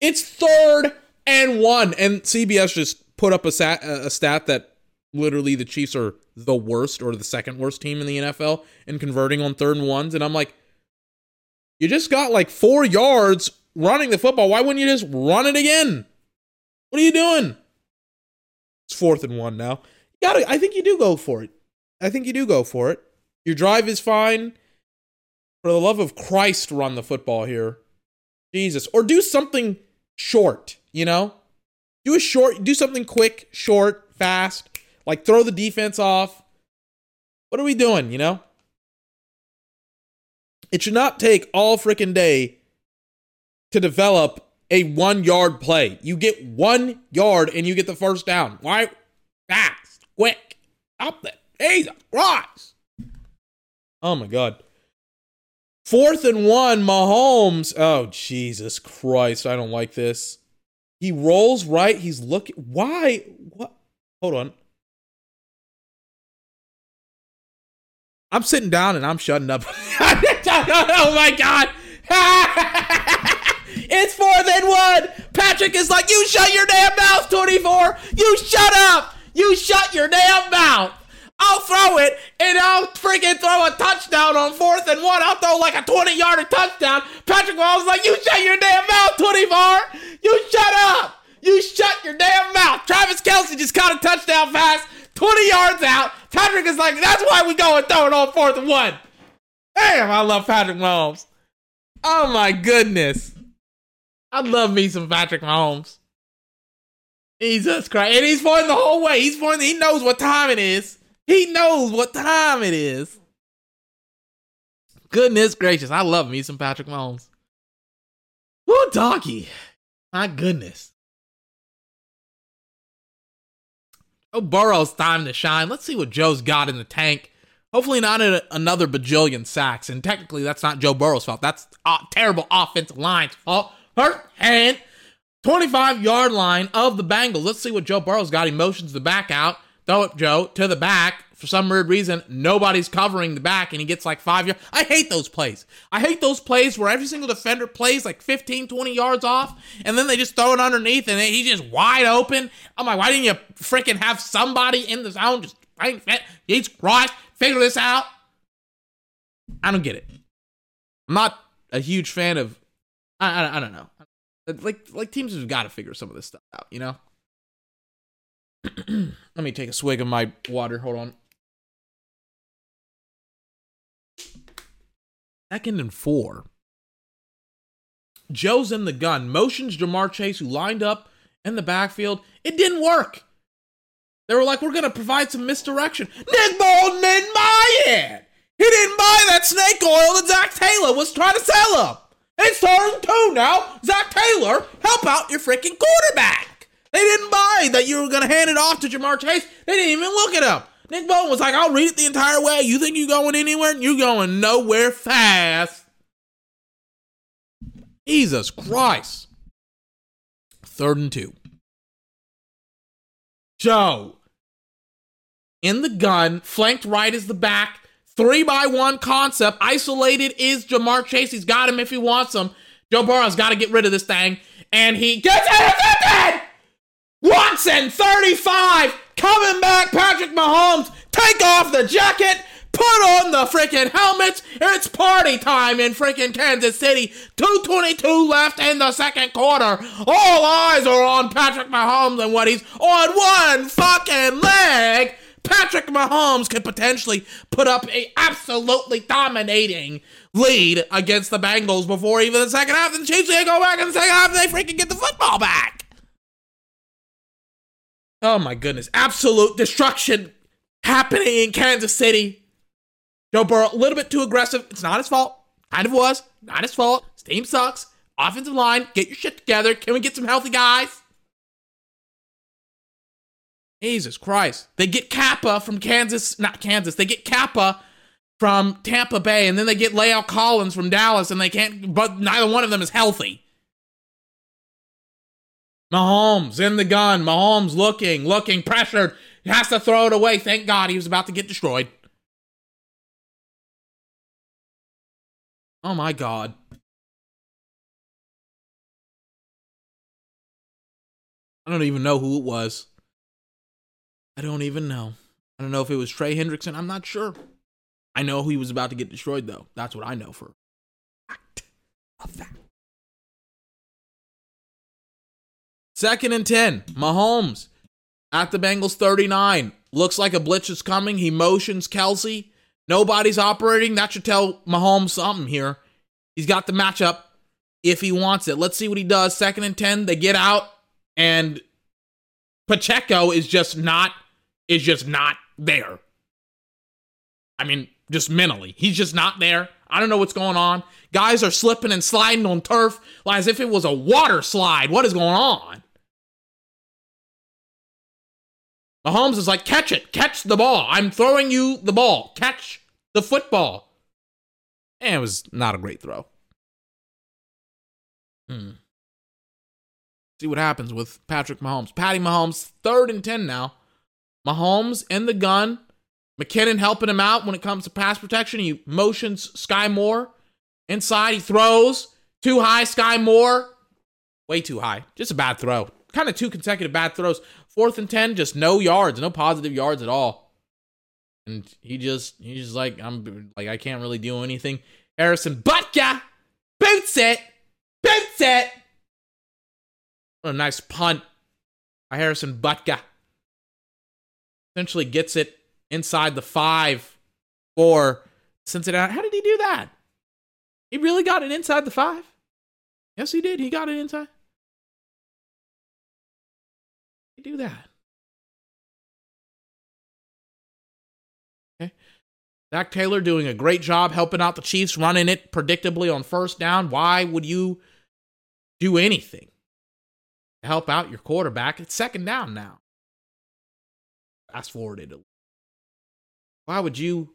it's third and one, and CBS just put up a, sat, a stat that literally the Chiefs are the worst or the second worst team in the NFL in converting on third and ones, and I'm like, you just got like four yards running the football. Why wouldn't you just run it again? What are you doing? It's fourth and one now. You gotta, I think you do go for it. I think you do go for it. Your drive is fine. For the love of Christ, run the football here. Jesus. Or do something short, you know? Do a short, do something quick, short, fast. Like throw the defense off. What are we doing, you know? It should not take all freaking day to develop a one yard play. You get one yard and you get the first down. Why? Fast, quick, up there. Jesus Christ. Oh my God. Fourth and one, Mahomes. Oh, Jesus Christ. I don't like this. He rolls right. He's looking. Why? What? Hold on. I'm sitting down and I'm shutting up. oh my God. it's fourth and one. Patrick is like, you shut your damn mouth, 24. You shut up. You shut your damn mouth. I'll throw it and I'll freaking throw a touchdown on fourth and one. I'll throw like a 20 yarder touchdown. Patrick Mahomes like, you shut your damn mouth, 24. You shut up. You shut your damn mouth. Travis Kelce just caught a touchdown pass, 20 yards out. Patrick is like, that's why we go and throw it on fourth and one. Damn, I love Patrick Mahomes. Oh my goodness. I love me some Patrick Mahomes. Jesus Christ. And he's pointing the whole way. He's pointing, he knows what time it is. He knows what time it is. Goodness gracious. I love me some Patrick Mahomes. Woo, doggy. My goodness. Joe Burrow's time to shine. Let's see what Joe's got in the tank. Hopefully, not a, another bajillion sacks. And technically, that's not Joe Burrow's fault. That's uh, terrible offensive line's fault. First hand, 25 yard line of the Bengals. Let's see what Joe Burrow's got. He motions the back out. Throw it, Joe, to the back. For some weird reason, nobody's covering the back and he gets like five yards. I hate those plays. I hate those plays where every single defender plays like 15, 20 yards off and then they just throw it underneath and he's just wide open. I'm like, why didn't you freaking have somebody in the zone just Jesus Christ, figure this out? I don't get it. I'm not a huge fan of. I, I, I don't know. Like like teams have got to figure some of this stuff out, you know. Let me take a swig of my water. Hold on. Second and four. Joe's in the gun, motions Ja'Marr Chase, who lined up in the backfield. It didn't work. They were like, we're going to provide some misdirection. Nick Bolton didn't buy it. He didn't buy that snake oil that Zac Taylor was trying to sell him. It's turn two now. Zac Taylor, help out your freaking quarterback. They didn't buy that you were going to hand it off to Ja'Marr Chase. They didn't even look it up. Nick Bolton was like, I'll read it the entire way. You think you're going anywhere? You're going nowhere fast. Jesus Christ. Third and two. Joe. In the gun, flanked right is the back. Three by one concept. Isolated is Ja'Marr Chase. He's got him if he wants him. Joe Burrow's got to get rid of this thing. And he gets intercepted! Watson, 35, coming back. Patrick Mahomes, take off the jacket, put on the freaking helmets. It's party time in freaking Kansas City. 222 left in the second quarter. All eyes are on Patrick Mahomes and what he's on one fucking leg. Patrick Mahomes could potentially put up a absolutely dominating lead against the Bengals before even the second half. And the Chiefs they go back in the second half and they freaking get the football back. Oh my goodness. Absolute destruction happening in Kansas City. Joe Burrow, a little bit too aggressive. It's not his fault. Kind of was. Not his fault. His team sucks. Offensive line, get your shit together. Can we get some healthy guys? Jesus Christ. They get Cappa from Kansas, not Kansas. They get Cappa from Tampa Bay, and then they get La'el Collins from Dallas, and they can't, but neither one of them is healthy. Mahomes in the gun. Mahomes looking, looking, pressured. He has to throw it away. Thank God he was about to get destroyed. Oh my God. I don't even know who it was. I don't even know. I don't know if it was Trey Hendrickson. I'm not sure. I know he was about to get destroyed, though. That's what I know for a fact. A fact. Second and 10. Mahomes at the Bengals 39. Looks like a blitz is coming. He motions Kelce. Nobody's operating. That should tell Mahomes something here. He's got the matchup if he wants it. Let's see what he does. Second and 10. They get out, and Pacheco is just not is just not there. I mean, just mentally. He's just not there. I don't know what's going on. Guys are slipping and sliding on turf like as if it was a water slide. What is going on? Mahomes is like, catch it, catch the ball. I'm throwing you the ball. Catch the football. And it was not a great throw. Hmm. See what happens with Patrick Mahomes. Patty Mahomes, third and 10 now. Mahomes in the gun. McKinnon helping him out when it comes to pass protection. He motions Skyy Moore inside. He throws too high. Skyy Moore, way too high. Just a bad throw. Kind of two consecutive bad throws. Fourth and 10, just no yards, no positive yards at all. And he just, he's just like, I'm like, I can't really do anything. Harrison Butker boots it, boots it. What a nice punt by Harrison Butker. Essentially gets it inside the five for Cincinnati. How did he do that? He really got it inside the five? Yes, he did. He got it inside. Do that. Okay. Zac Taylor doing a great job helping out the Chiefs, running it predictably on first down. Why would you do anything to help out your quarterback? It's second down now. Fast forwarded. Why would you?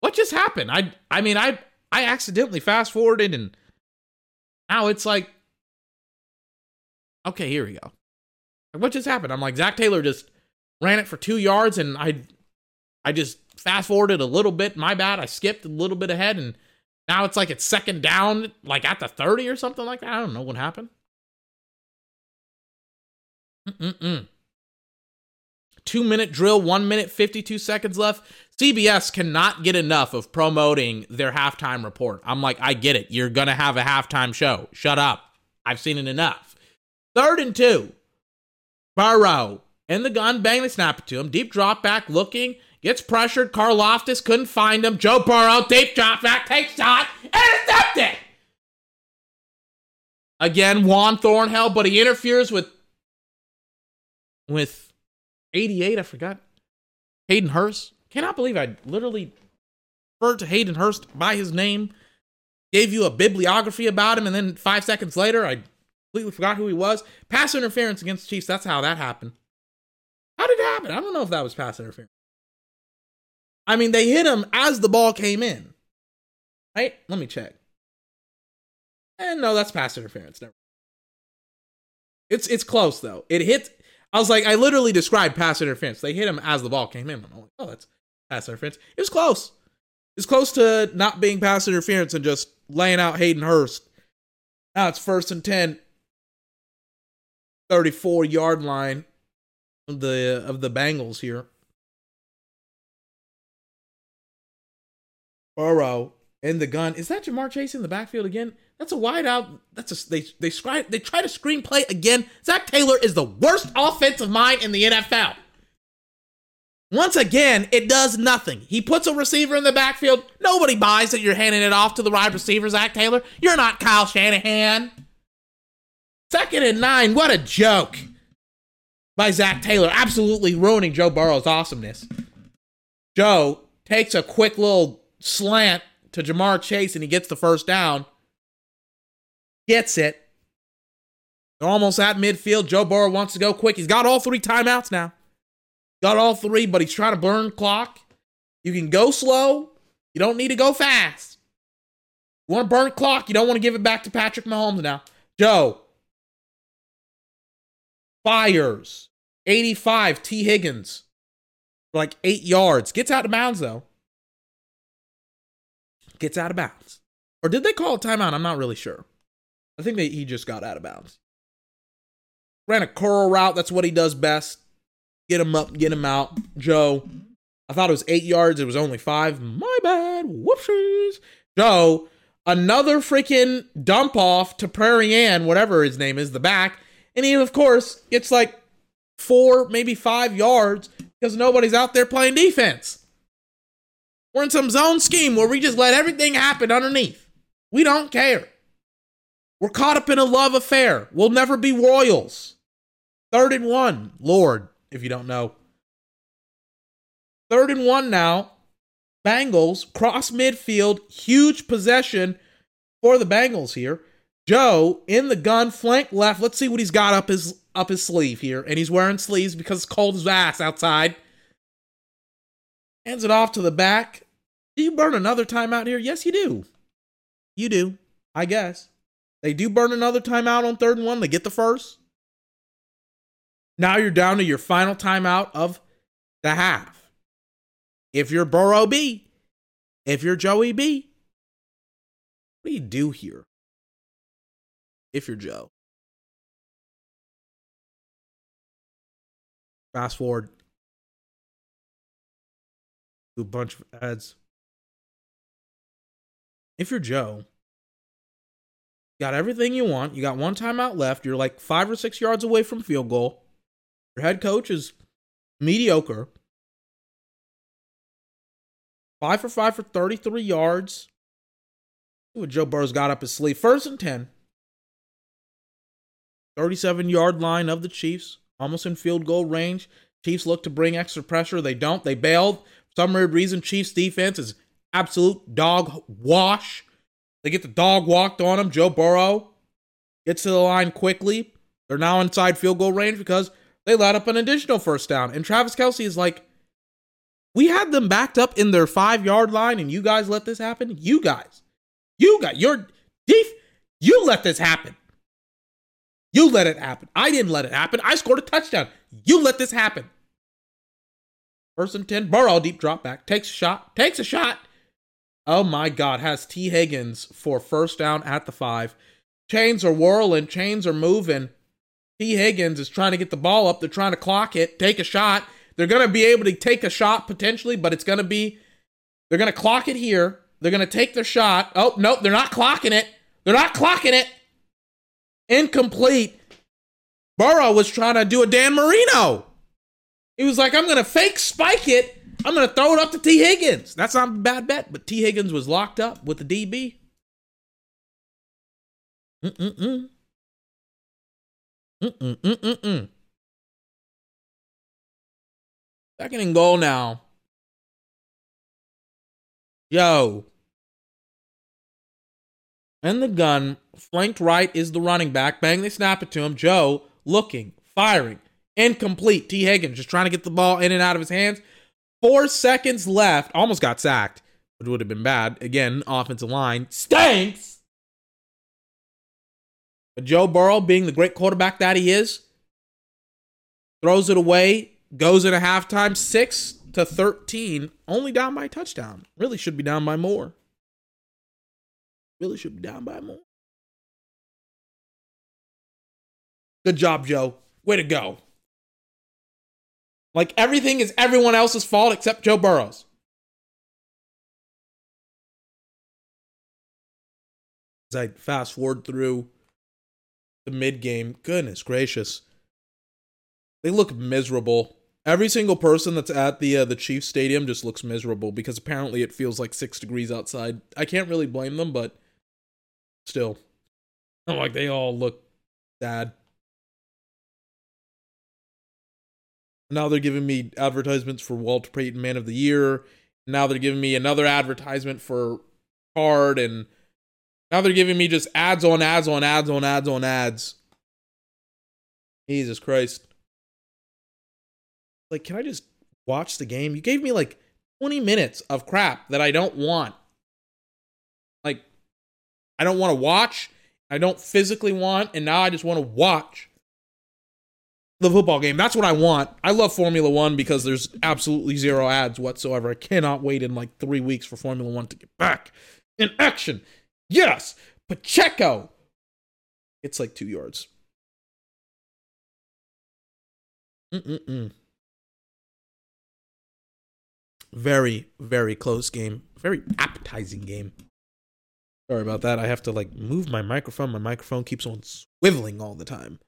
What just happened? I I mean I I accidentally fast forwarded and now it's like okay here we go. What just happened? I'm like Zac Taylor just ran it for two yards and I I just fast forwarded a little bit. My bad. I skipped a little bit ahead and now it's like it's second down, like at the 30 or something like that. I don't know what happened. Mm-mm-mm. Two minute drill, one minute, 52 seconds left. CBS cannot get enough of promoting their halftime report. I'm like, I get it. You're going to have a halftime show. Shut up. I've seen it enough. Third and two. Burrow in the gun, bang the snap it to him. Deep drop back looking, gets pressured. Karlaftis couldn't find him. Joe Burrow, deep drop back, takes shot, intercepted. Again, Juan Thornhill, but he interferes with with 88. I forgot Hayden Hurst. Cannot believe I literally referred to Hayden Hurst by his name, gave you a bibliography about him, and then five seconds later, I completely forgot who he was. Pass interference against Chiefs. That's how that happened. How did it happen? I don't know if that was pass interference. I mean, they hit him as the ball came in. Right? Let me check. And no, that's pass interference. Never. It's it's close though. It hit. I was like, I literally described pass interference. They hit him as the ball came in. I'm like, oh, that's pass interference. It was close. It's close to not being pass interference and just laying out Hayden Hurst. Now it's first and 10 34 yard line of the of the Bengals here. Burrow in the gun. Is that Ja'Marr Chase in the backfield again? That's a wide out. That's a they they scry, they try to screenplay again. Zac Taylor is the worst offensive mind in the NFL. Once again, it does nothing. He puts a receiver in the backfield. Nobody buys that you're handing it off to the wide receiver, Zac Taylor. You're not Kyle Shanahan. Second and nine. What a joke by Zac Taylor. Absolutely ruining Joe Burrow's awesomeness. Joe takes a quick little slant to Ja'Marr Chase and he gets the first down. Gets it. They're almost at midfield. Joe Burrow wants to go quick. He's got all three timeouts now. Got all three, but he's trying to burn clock. You can go slow. You don't need to go fast. You want to burn clock. You don't want to give it back to Patrick Mahomes now. Joe, fires. 85, T. Higgins. Like eight yards. Gets out of bounds, though. Gets out of bounds. Or did they call a timeout? I'm not really sure. I think they, he just got out of bounds. Ran a curl route. That's what he does best. Get him up, get him out. Joe, I thought it was eight yards. It was only five. My bad. Whoopsies. Joe, another freaking dump off to Prairie Ann, whatever his name is, the back. And he, of course, gets like four, maybe five yards because nobody's out there playing defense. We're in some zone scheme where we just let everything happen underneath. We don't care. We're caught up in a love affair. We'll never be royals. Third and one, Lord, if you don't know. Third and one now. Bengals cross midfield, huge possession for the Bengals here. Joe in the gun, flank left. Let's see what he's got up his up his sleeve here, and he's wearing sleeves because it's cold as ass outside. Hands it off to the back. Do you burn another timeout here? Yes, you do. You do, I guess. They do burn another timeout on third and one. They get the first. Now you're down to your final timeout of the half. If you're Burrow B, if you're Joey B, what do you do here? If you're Joe. Fast forward to a bunch of ads. If you're Joe, got everything you want. You got one timeout left. You're like five or six yards away from field goal. Your head coach is mediocre. Five for five for 33 yards. What Joe Burrow's got up his sleeve. First and 10. 37 yard line of the Chiefs, almost in field goal range. Chiefs look to bring extra pressure. They don't. They bailed. For some weird reason, Chiefs defense is absolute dog wash. They get the dog walked on them. Joe Burrow gets to the line quickly. They're now inside field goal range because they let up an additional first down. And Travis Kelce is like, we had them backed up in their five yard line, and you guys let this happen? You guys. You got your deep. You let this happen. You let it happen. I didn't let it happen. I scored a touchdown. You let this happen. First and 10, Burrow deep drop back. Takes a shot. Takes a shot. Oh my God. Has T. Higgins for first down at the five. Chains are whirling. Chains are moving. T. Higgins is trying to get the ball up. They're trying to clock it, take a shot. They're going to be able to take a shot potentially, but it's going to be, they're going to clock it here. They're going to take their shot. Oh, nope, they're not clocking it. They're not clocking it. Incomplete. Burrow was trying to do a Dan Marino. He was like, I'm going to fake spike it. I'm going to throw it up to T. Higgins. That's not a bad bet, but T. Higgins was locked up with the DB. Mm-mm-mm. Mm-mm-mm-mm-mm. Second and goal now. Yo. And the gun, flanked right is the running back. Bang, they snap it to him. Joe looking, firing, incomplete. T. Higgins just trying to get the ball in and out of his hands. Four seconds left. Almost got sacked, which would have been bad. Again, offensive line stinks. But Joe Burrow, being the great quarterback that he is, throws it away, goes into halftime six to 13, only down by a touchdown. Really should be down by more. Really should be down by more. Good job, Joe. Way to go. Like everything is everyone else's fault except Joe Burrow's. As I fast forward through the mid game, goodness gracious, they look miserable. Every single person that's at the uh, the Chiefs stadium just looks miserable because apparently it feels like six degrees outside. I can't really blame them, but still, I'm like they all look sad. Now they're giving me advertisements for Walter Payton Man of the Year. Now they're giving me another advertisement for card, and now they're giving me just ads on ads on ads on ads on ads. Jesus Christ. Like, can I just watch the game? You gave me like 20 minutes of crap that I don't want. I don't want to watch. I don't physically want, and now I just want to watch the football game. That's what I want. I love Formula One because there's absolutely zero ads whatsoever. I cannot wait in like three weeks for Formula One to get back in action. Yes, Pacheco. It's like two yards. Mm-mm-mm. Very, very close game. Very appetizing game. Sorry about that. I have to like move my microphone. My microphone keeps on swiveling all the time.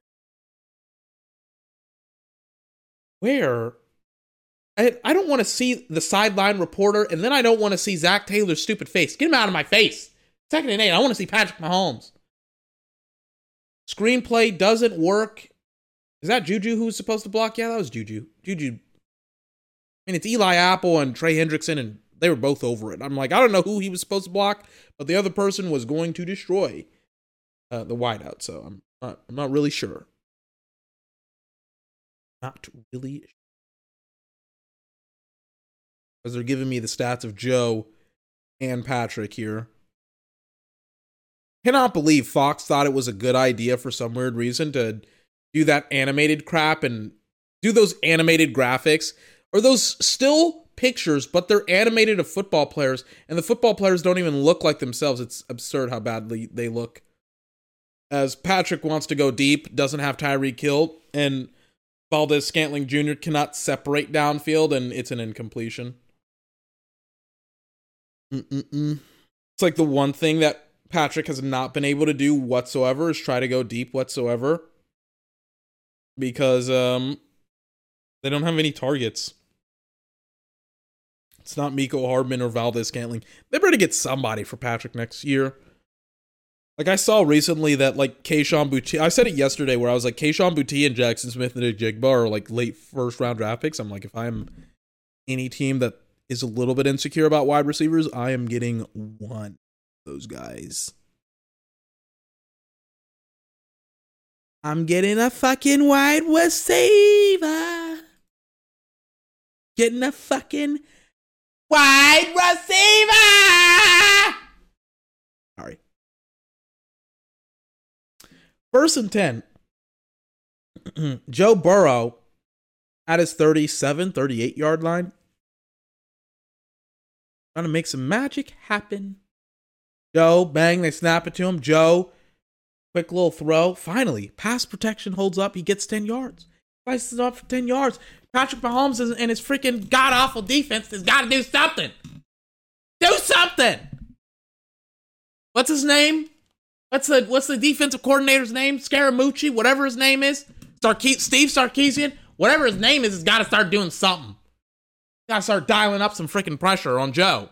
Where I, I don't want to see the sideline reporter, and then I don't want to see Zac Taylor's stupid face. Get him out of my face. Second and eight. I want to see Patrick Mahomes. Screenplay doesn't work. Is that Juju who's supposed to block? Yeah, that was Juju. Juju. I mean, it's Eli Apple and Trey Hendrickson, and they were both over it. I'm like, I don't know who he was supposed to block, but the other person was going to destroy uh, the wideout. So I'm not, I'm not really sure. Not really. Because they're giving me the stats of Joe and Patrick here. Cannot believe Fox thought it was a good idea for some weird reason to do that animated crap and do those animated graphics. Are those still pictures, but they're animated of football players, and the football players don't even look like themselves. It's absurd how badly they look. As Patrick wants to go deep, doesn't have Tyreek Hill, and Valdes Scantling Jr. cannot separate downfield, and it's an incompletion. Mm-mm-mm. It's like the one thing that Patrick has not been able to do whatsoever is try to go deep whatsoever because um they don't have any targets. It's not Mecole Hardman or Valdes Scantling. They better get somebody for Patrick next year. Like I saw recently that like Kayshon Boutte, I said it yesterday where I was like Kayshon Boutte and Jaxon Smith-Njigba are like late first round draft picks. I'm like, if I'm any team that is a little bit insecure about wide receivers, I am getting one of those guys. I'm getting a fucking wide receiver. Getting a fucking wide receiver. Sorry. First and 10. Joe Burrow at his 37, 38 yard line. Trying to make some magic happen. Joe, bang, they snap it to him. Joe, quick little throw. Finally, pass protection holds up. He gets 10 yards. Slices it up for 10 yards. Patrick Mahomes and his freaking god awful defense has got to do something. Do something. What's his name? What's the what's the defensive coordinator's name? Scaramucci, whatever his name is. Sarke- Steve Sarkisian, whatever his name is, has got to start doing something. Got to start dialing up some freaking pressure on Joe.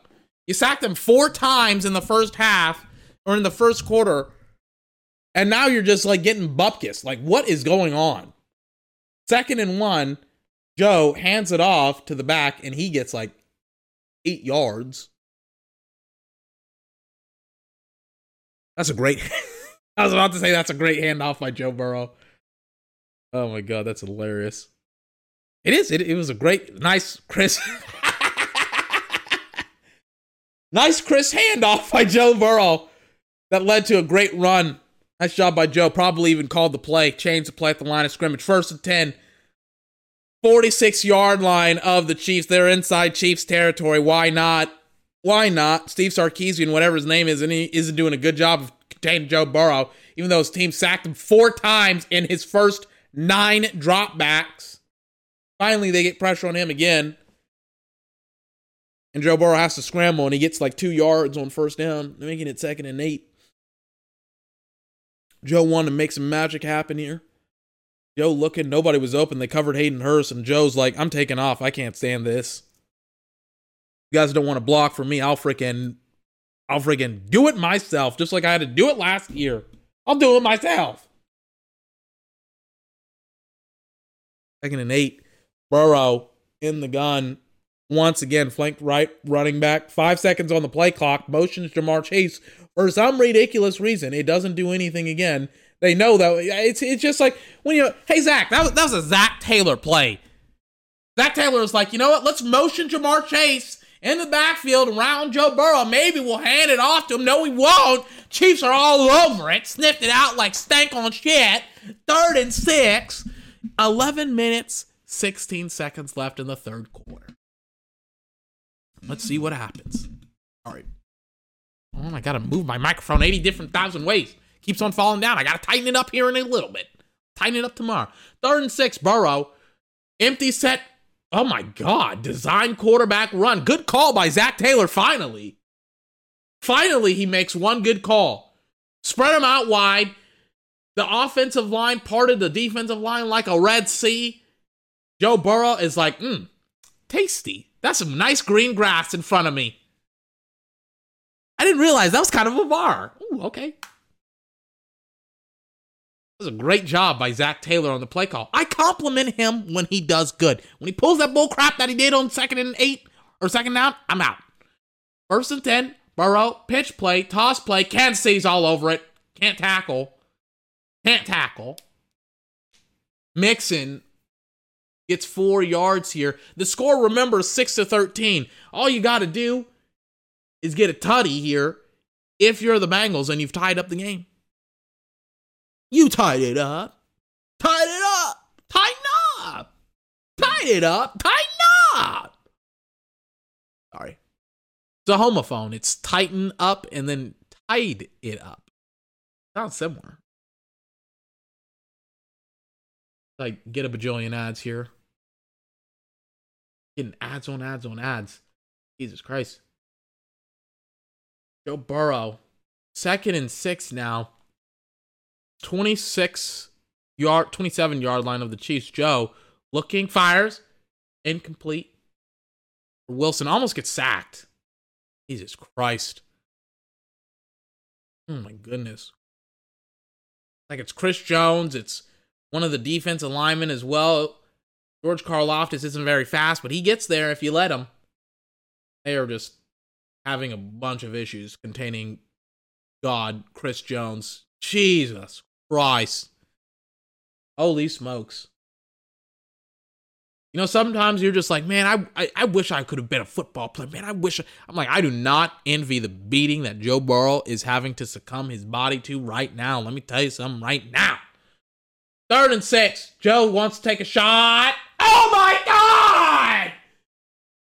You sacked him four times in the first half or in the first quarter, and now you're just like getting bupkis. Like, what is going on? Second and one, Joe hands it off to the back, and he gets like eight yards. That's a great. I was about to say that's a great handoff by Joe Burrow. Oh my god, that's hilarious. It is. It, it was a great, nice, crisp, nice, crisp handoff by Joe Burrow that led to a great run. Nice job by Joe. Probably even called the play, changed the play at the line of scrimmage. First and 10, 46 yard line of the Chiefs. They're inside Chiefs territory. Why not? Why not? Steve Sarkisian, whatever his name is, and he isn't doing a good job of containing Joe Burrow, even though his team sacked him four times in his first nine dropbacks. Finally, they get pressure on him again. And Joe Burrow has to scramble, and he gets like two yards on first down, making it second and eight. Joe wanted to make some magic happen here. Joe looking, nobody was open. They covered Hayden Hurst, and Joe's like, I'm taking off. I can't stand this. You guys don't want to block for me. I'll freaking, I'll freaking do it myself, just like I had to do it last year. I'll do it myself. Second and eight. Burrow in the gun. Once again, flanked right running back. Five seconds on the play clock. Motions Ja'Marr Chase for some ridiculous reason. It doesn't do anything again. They know that it's it's just like when you hey Zac, that was that was a Zac Taylor play. Zac Taylor is like, you know what? Let's motion Ja'Marr Chase in the backfield around Joe Burrow. Maybe we'll hand it off to him. No, we won't. Chiefs are all over it. Sniffed it out like stank on shit. Third and six. 11 minutes, 16 seconds left in the third quarter. Let's see what happens. All right. Oh, I gotta move my microphone 80 different thousand ways. Keeps on falling down. I gotta tighten it up here in a little bit. Tighten it up tomorrow. Third and six, Burrow. Empty set. Oh my God. Design quarterback run. Good call by Zac Taylor, finally. Finally, he makes one good call. Spread him out wide. The offensive line parted the defensive line like a Red Sea. Joe Burrow is like, mmm, tasty. That's some nice green grass in front of me. I didn't realize that was kind of a bar. Ooh, okay. Was a great job by Zac Taylor on the play call. I compliment him when he does good. When he pulls that bull crap that he did on second and eight or second down, I'm out. First and 10, Burrow, pitch play, toss play. Kansas City's all over it. Can't tackle. Can't tackle. Mixon gets four yards here. The score, remember, six to thirteen. All you got to do is get a tutty here if you're the Bengals and you've tied up the game. You tied it up. Tied it up. Tighten up. Tied it up. Tighten up. Sorry. It's a homophone. It's tighten up and then tied it up. Sounds similar. Like, get a bajillion ads here. Getting ads on ads on ads. Jesus Christ. Joe Burrow, second and six now. 26 yard, 27 yard line of the Chiefs. Joe looking, fires, incomplete. Wilson almost gets sacked. Jesus Christ. Oh my goodness. Like it's Chris Jones, it's one of the defensive linemen as well. George Karlaftis isn't very fast, but he gets there if you let him. They are just having a bunch of issues containing God, Chris Jones. Jesus Christ. Holy smokes. You know, sometimes you're just like, man, I, I, I wish I could have been a football player. Man, I wish. I, I'm like, I do not envy the beating that Joe Burrow is having to succumb his body to right now. Let me tell you something right now. Third and six. Joe wants to take a shot. Oh my God!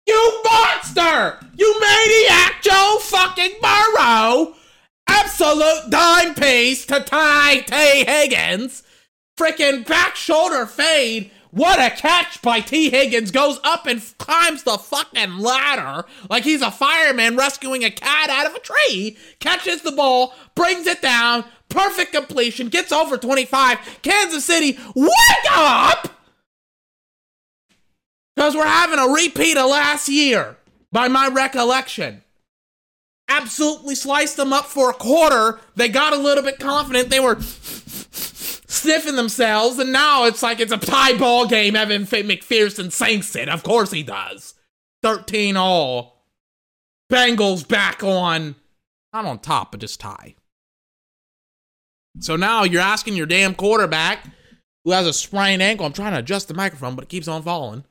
You monster! You maniac, Joe fucking Burrow! Absolute dime piece to Ty Tee Higgins. Freaking back shoulder fade. What a catch by Tee Higgins. Goes up and climbs the fucking ladder like he's a fireman rescuing a cat out of a tree. Catches the ball, brings it down. Perfect completion. Gets over 25. Kansas City, wake up! Because we're having a repeat of last year, by my recollection. Absolutely sliced them up for a quarter. They got a little bit confident. They were sniffing themselves, and now it's like it's a tie ball game. Evan McPherson sinks it. Of course he does. 13 all. Bengals back on, not on top, but just tie. So now you're asking your damn quarterback who has a sprained ankle. I'm trying to adjust the microphone, but it keeps on falling.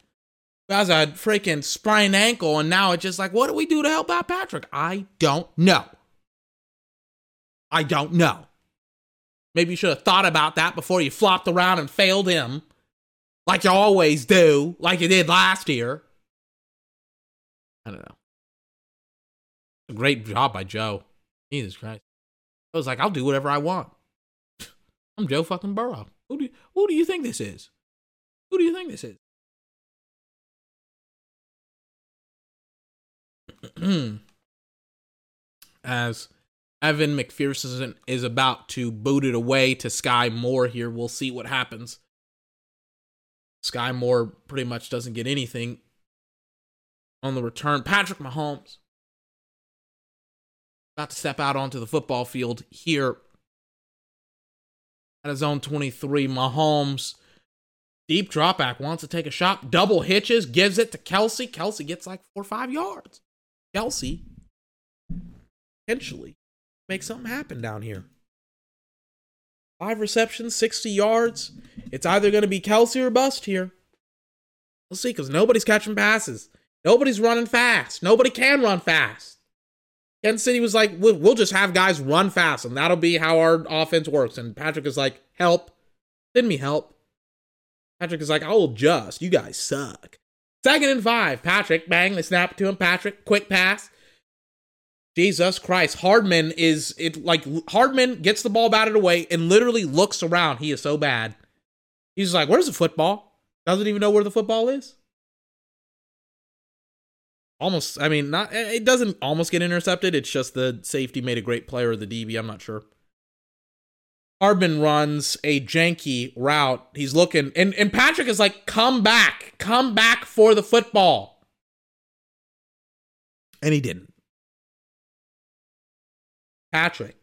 Has a freaking sprained ankle, and now it's just like, what do we do to help out Patrick? I don't know. I don't know. Maybe you should have thought about that before you flopped around and failed him, like you always do, like you did last year. I don't know. A great job by Joe. Jesus Christ. I was like, I'll do whatever I want. I'm Joe fucking Burrow. Who do who do you think this is? Who do you think this is? As Evan McPherson is about to boot it away to Skyy Moore here, we'll see what happens. Skyy Moore pretty much doesn't get anything on the return. Patrick Mahomes about to step out onto the football field here at his own 23. Mahomes, deep drop back, wants to take a shot, double hitches, gives it to Kelce. Kelce gets like four or five yards. Kelce potentially make something happen down here. Five receptions, 60 yards. It's either going to be Kelce or bust here. We'll see, because nobody's catching passes. Nobody's running fast. Nobody can run fast. Kansas City was like, we'll, we'll just have guys run fast, and that'll be how our offense works. And Patrick is like, help. Send me help. Patrick is like, I'll adjust. You guys suck. Second and five. Patrick, bang, they snap to him. Patrick, quick pass. Jesus Christ. Hardman is it like Hardman gets the ball batted away and literally looks around. He is so bad. He's like, Where's the football? Doesn't even know where the football is. Almost, I mean, not it doesn't almost get intercepted. It's just the safety made a great player of the DB. I'm not sure. Hardman runs a janky route. He's looking, and, and Patrick is like, come back, come back for the football. And he didn't. Patrick.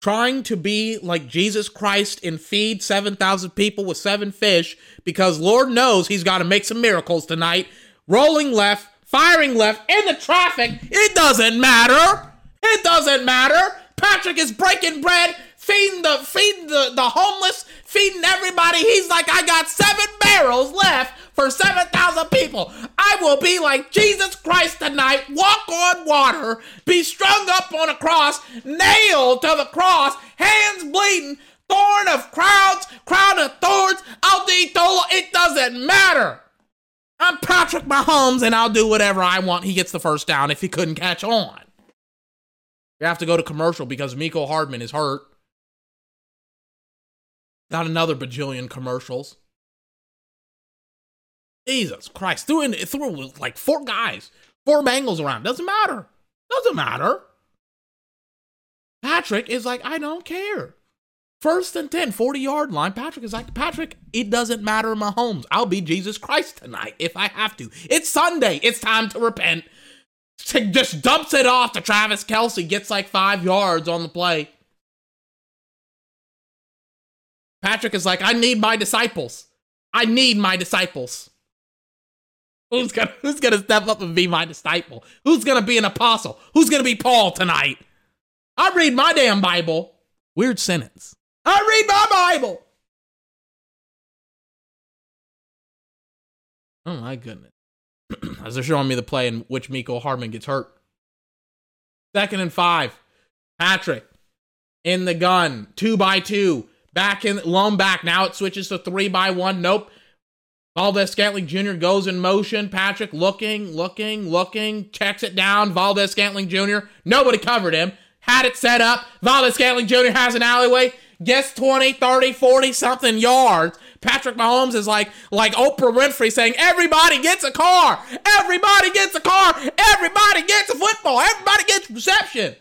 Trying to be like Jesus Christ and feed 7,000 people with seven fish because Lord knows he's got to make some miracles tonight. Rolling left, firing left, in the traffic. It doesn't matter. It doesn't matter. Patrick is breaking bread, feeding the feeding the, the homeless, feeding everybody. He's like, I got seven barrels left for 7,000 people. I will be like Jesus Christ tonight, walk on water, be strung up on a cross, nailed to the cross, hands bleeding, thorn of crowds, crown of thorns, I'll be told it doesn't matter. I'm Patrick Mahomes and I'll do whatever I want. He gets the first down if he couldn't catch on. We have to go to commercial because Mecole Hardman is hurt. Got another bajillion commercials. Jesus Christ. Threw in threw like four guys, four Bengals around. Doesn't matter. Doesn't matter. Patrick is like, I don't care. First and 10, 40 yard line. Patrick is like, Patrick, it doesn't matter, Mahomes. I'll be Jesus Christ tonight if I have to. It's Sunday. It's time to repent. Just dumps it off to Travis Kelce, gets like five yards on the play. Patrick is like, I need my disciples. I need my disciples. Who's gonna who's gonna step up and be my disciple? Who's gonna be an apostle? Who's gonna be Paul tonight? I read my damn Bible. Weird sentence. I read my Bible. Oh my goodness. As they're showing me the play in which Mecole Hardman gets hurt. Second and five. Patrick in the gun. Two by two. Back in lone back. Now it switches to three by one. Nope. Valdes Scantling Jr. goes in motion. Patrick looking, looking, looking, checks it down. Valdes Scantling Jr. Nobody covered him. Had it set up. Valdes Scantling Jr. has an alleyway gets 20, 30, 40 something yards. Patrick Mahomes is like like Oprah Winfrey saying, "Everybody gets a car. Everybody gets a car. Everybody gets a football. Everybody gets reception."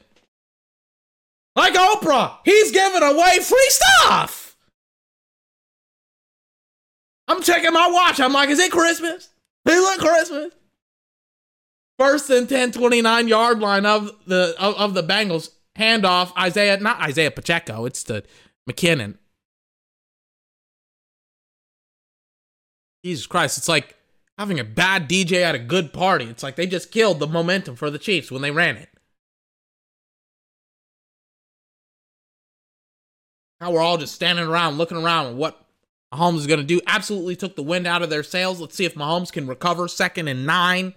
Like Oprah, he's giving away free stuff. I'm checking my watch. I'm like, "Is it Christmas? Is it Christmas?" First and 10, 29 yard line of the of, of the Bengals handoff. Isiah, not Isiah Pacheco. It's the McKinnon. Jesus Christ, it's like having a bad DJ at a good party. It's like they just killed the momentum for the Chiefs when they ran it. Now we're all just standing around looking around and what Mahomes is going to do. Absolutely took the wind out of their sails. Let's see if Mahomes can recover second and nine.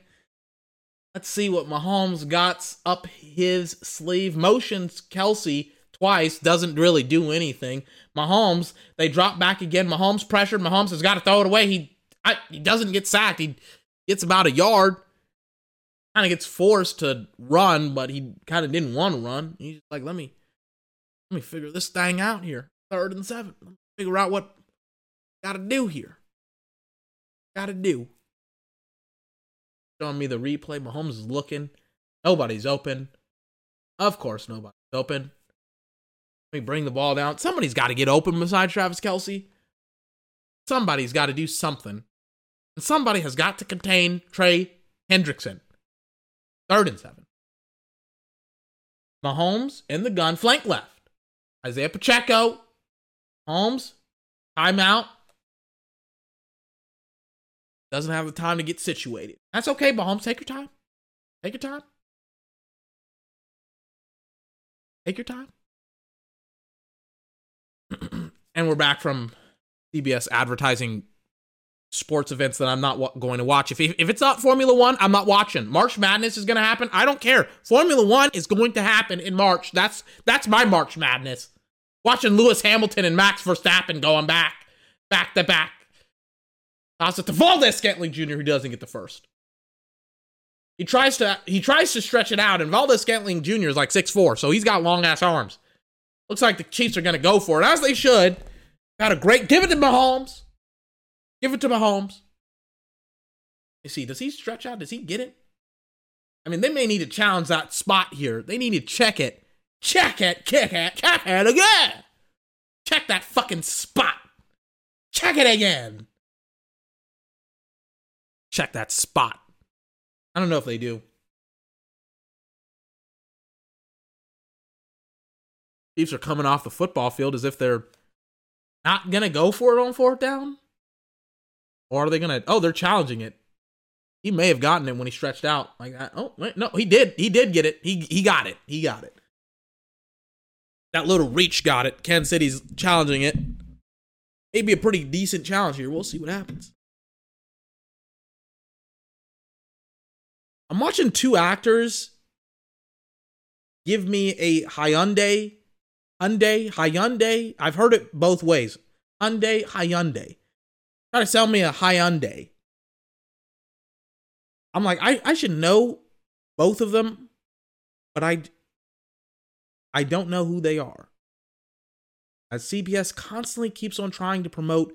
Let's see what Mahomes got up his sleeve. Motions Kelce twice, doesn't really do anything. Mahomes, they drop back again. Mahomes pressured. Mahomes has got to throw it away. He I, he doesn't get sacked. He gets about a yard. Kind of gets forced to run, but he kind of didn't want to run. He's like, let me let me figure this thing out here. Third and seven. Figure out what got to do here. Got to do. Showing me the replay. Mahomes is looking. Nobody's open. Of course, nobody's open. Let me bring the ball down. Somebody's got to get open besides Travis Kelce. Somebody's got to do something. Somebody has got to contain Trey Hendrickson. Third and seven. Mahomes in the gun, flank left. Isiah Pacheco. Holmes, timeout. Doesn't have the time to get situated. That's okay, Mahomes. Take your time. Take your time. Take your time. and we're back from CBS advertising sports events that I'm not going to watch. If, if it's not Formula One, I'm not watching. March Madness is going to happen. I don't care. Formula One is going to happen in March. That's that's my March Madness. Watching Lewis Hamilton and Max Verstappen going back, back to back. It to Valdes-Scantling Jr. who doesn't get the first. He tries to he tries to stretch it out, and Valdes-Scantling Jr. is like six four, so he's got long ass arms. Looks like the Chiefs are going to go for it, as they should. Got a great. Give it to Mahomes. Give it to Mahomes. You see, does he stretch out? Does he get it? I mean, they may need to challenge that spot here. They need to check it. Check it, kick it, check it again. Check that fucking spot. Check it again. Check that spot. I don't know if they do. Chiefs are coming off the football field as if they're not gonna go for it on fourth down, or are they gonna? Oh, they're challenging it. He may have gotten it when he stretched out like that. Oh wait, no, he did. He did get it. He he got it. He got it. That little reach got it. Kansas City's challenging it. Maybe a pretty decent challenge here. We'll see what happens. I'm watching two actors give me a Hyundai, Hyundai, Hyundai. I've heard it both ways. Hyundai, Hyundai. Try to sell me a Hyundai. I'm like, I, I should know both of them, but I I don't know who they are. As CBS constantly keeps on trying to promote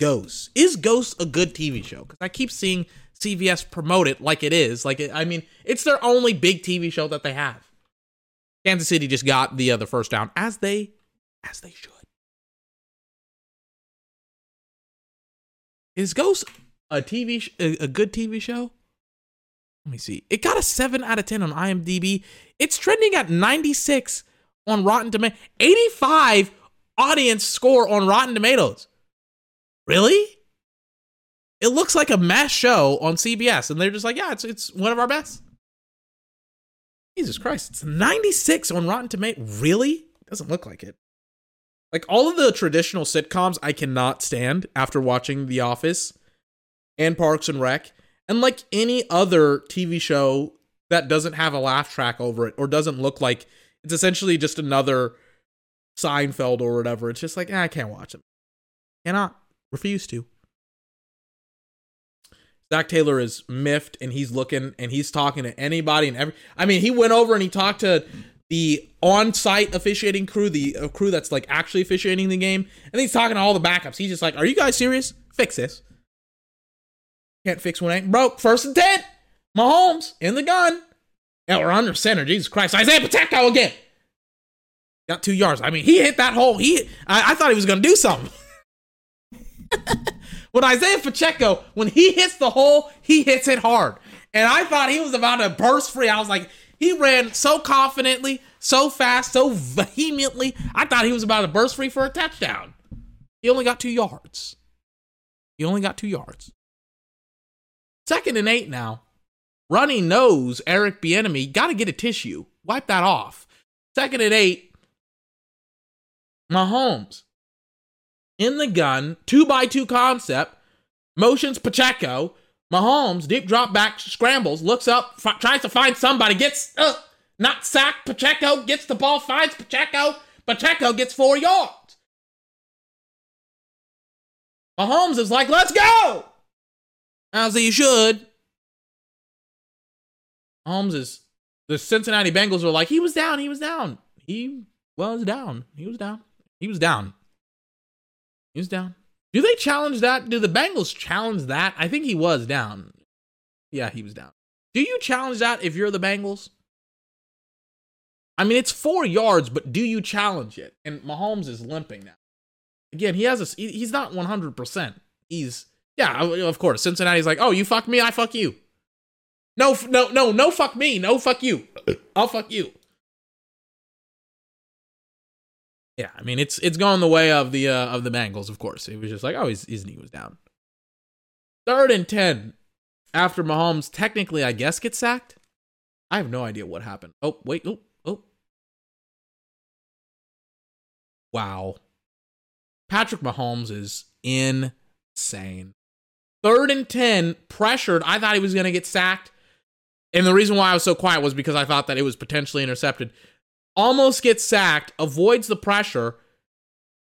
Ghost. Is Ghost a good TV show? Because I keep seeing CBS promote it like it is. Like, it, I mean, it's their only big TV show that they have. Kansas City just got the uh, the first down as they as they should. Is Ghost a TV sh- a, a good TV show? Let me see. It got a 7 out of 10 on IMDb. It's trending at 96 on Rotten Tomatoes. 85 audience score on Rotten Tomatoes. Really? It looks like a mess show on CBS, and they're just like, yeah, it's it's one of our best. Jesus Christ, it's 96 on Rotten Tomatoes. Really? Doesn't look like it. Like all of the traditional sitcoms, I cannot stand after watching The Office and Parks and Rec, and like any other TV show that doesn't have a laugh track over it or doesn't look like it's essentially just another Seinfeld or whatever. It's just like, eh, I can't watch them. Cannot. Refuse to. Zac Taylor is miffed and he's looking and he's talking to anybody and every. I mean, he went over and he talked to the on-site officiating crew, the uh, crew that's like actually officiating the game, and he's talking to all the backups. He's just like, "Are you guys serious? Fix this. Can't fix one ain't broke. First and ten. Mahomes in the gun. Now we're under center. Jesus Christ, Isiah Pacheco again. Got two yards. I mean, he hit that hole. He, I, I thought he was gonna do something. when Isiah Pacheco, when he hits the hole, he hits it hard. And I thought he was about to burst free. I was like, he ran so confidently, so fast, so vehemently. I thought he was about to burst free for a touchdown. He only got two yards. He only got two yards. Second and eight now. Runny knows Eric Bieniemy. Got to get a tissue. Wipe that off. Second and eight. Mahomes in the gun, two by two concept, motions Pacheco. Mahomes, deep drop back, scrambles, looks up, f- tries to find somebody, gets uh, not sacked. Pacheco gets the ball, finds Pacheco. Pacheco gets four yards. Mahomes is like, let's go! As he should. Mahomes is, the Cincinnati Bengals were like, he was down, he was down. He was down. He was down. He was down. He was down. Do they challenge that? Do the Bengals challenge that? I think he was down. Yeah, he was down. Do you challenge that if you're the Bengals? I mean, it's four yards, but do you challenge it? And Mahomes is limping now. Again, he has a. He's not 100. percent He's yeah, of course. Cincinnati's like, oh, you fuck me, I fuck you. No, no, no, no, fuck me, no, fuck you. I'll fuck you. Yeah, I mean it's it's going the way of the uh, of the Bengals, of course. It was just like, oh, his, his knee was down. Third and ten after Mahomes technically, I guess, gets sacked. I have no idea what happened. Oh wait, oh oh, wow. Patrick Mahomes is insane. Third and ten, pressured. I thought he was gonna get sacked, and the reason why I was so quiet was because I thought that it was potentially intercepted almost gets sacked, avoids the pressure,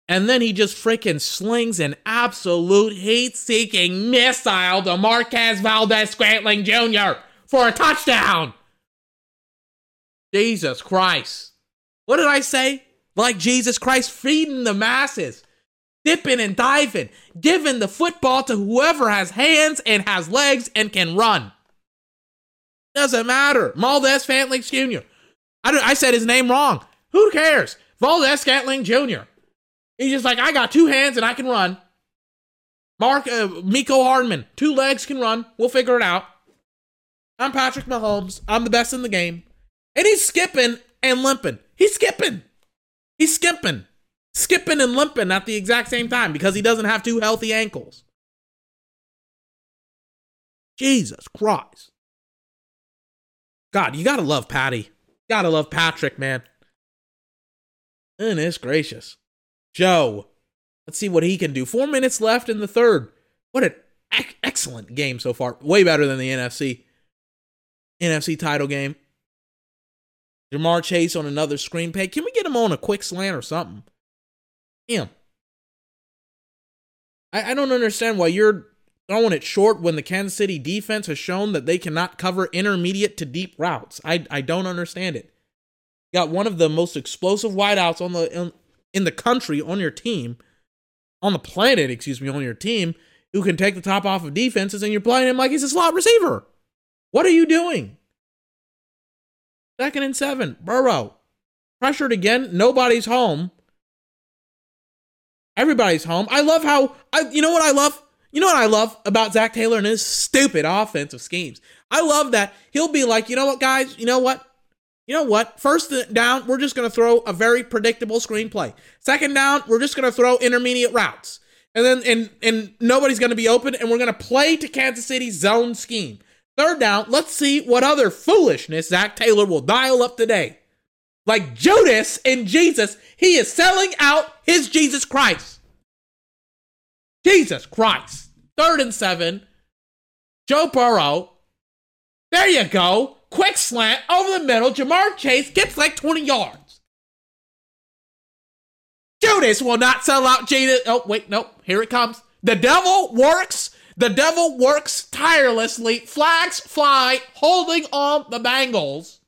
and then he just freaking slings an absolute heat seeking missile to Marquez Valdes Scantling Jr. for a touchdown. Jesus Christ. What did I say? Like Jesus Christ, feeding the masses, dipping and diving, giving the football to whoever has hands and has legs and can run. Doesn't matter. Valdes Scantling Jr. I, I said his name wrong. Who cares? Valdes Scantling Jr. He's just like, I got two hands and I can run. Mark, uh, Mecole Hardman, two legs can run. We'll figure it out. I'm Patrick Mahomes. I'm the best in the game. And he's skipping and limping. He's skipping. He's skipping. Skipping and limping at the exact same time because he doesn't have two healthy ankles. Jesus Christ. God, you gotta love Patty. Gotta love Patrick, man. Goodness gracious. Joe. Let's see what he can do. Four minutes left in the third. What an excellent game so far. Way better than the NFC. NFC title game. Ja'Marr Chase on another screen pay. Can we get him on a quick slant or something? Damn. I, I don't understand why you're throwing it short when the Kansas City defense has shown that they cannot cover intermediate to deep routes. I, I don't understand it. Got one of the most explosive wideouts on the in, in the country on your team, on the planet, excuse me, on your team, who can take the top off of defenses, and you're playing him like he's a slot receiver. What are you doing? Second and seven. Burrow. Pressured again. Nobody's home. Everybody's home. I love how I you know what I love? You know what I love about Zac Taylor and his stupid offensive schemes? I love that he'll be like, you know what, guys, you know what? You know what? First down, we're just gonna throw a very predictable screenplay. Second down, we're just gonna throw intermediate routes. And then and and nobody's gonna be open, and we're gonna play to Kansas City's zone scheme. Third down, let's see what other foolishness Zac Taylor will dial up today. Like Judas and Jesus, he is selling out his Jesus Christ. Jesus Christ. Third and seven. Joe Burrow. There you go. Quick slant over the middle. Ja'Marr Chase gets like 20 yards. Judas will not sell out Jesus. Oh, wait, no. Here it comes. The devil works the devil works tirelessly, flags fly, holding on the Bengals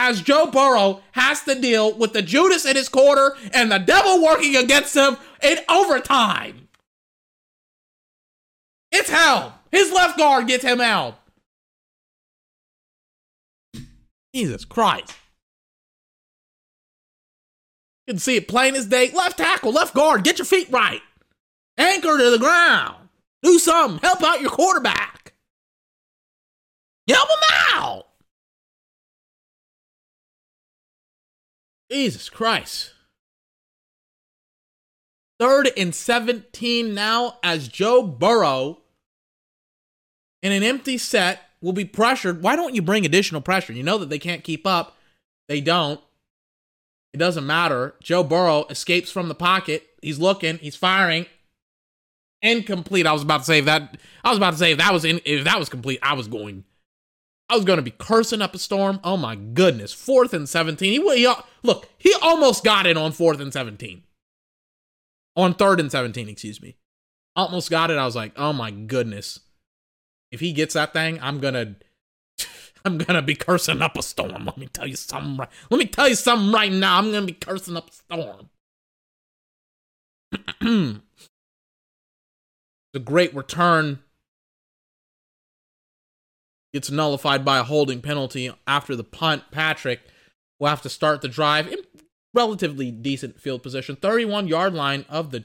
as Joe Burrow has to deal with the Judas in his quarter and the devil working against him in overtime. It's hell. His left guard gets him out. Jesus Christ. You can see it plain as day. Left tackle, left guard, get your feet right. Anchor to the ground. Do something. Help out your quarterback. Help him out. Jesus Christ. Third and 17 now as Joe Burrow in an empty set will be pressured. Why don't you bring additional pressure? You know that they can't keep up. They don't. It doesn't matter. Joe Burrow escapes from the pocket. He's looking, he's firing, incomplete. I was about to say that I was about to say if that was in if that was complete, I was going I was going to be cursing up a storm. Oh my goodness. Fourth and 17. He, he look, he almost got it on fourth and 17. On third and 17, excuse me. Almost got it. I was like, "Oh my goodness. If he gets that thing, I'm to I'm gonna be cursing up a storm. Let me tell you something right. Let me tell you something right now. I'm gonna be cursing up a storm. the great return gets nullified by a holding penalty after the punt. Patrick will have to start the drive relatively decent field position, 31 yard line of the.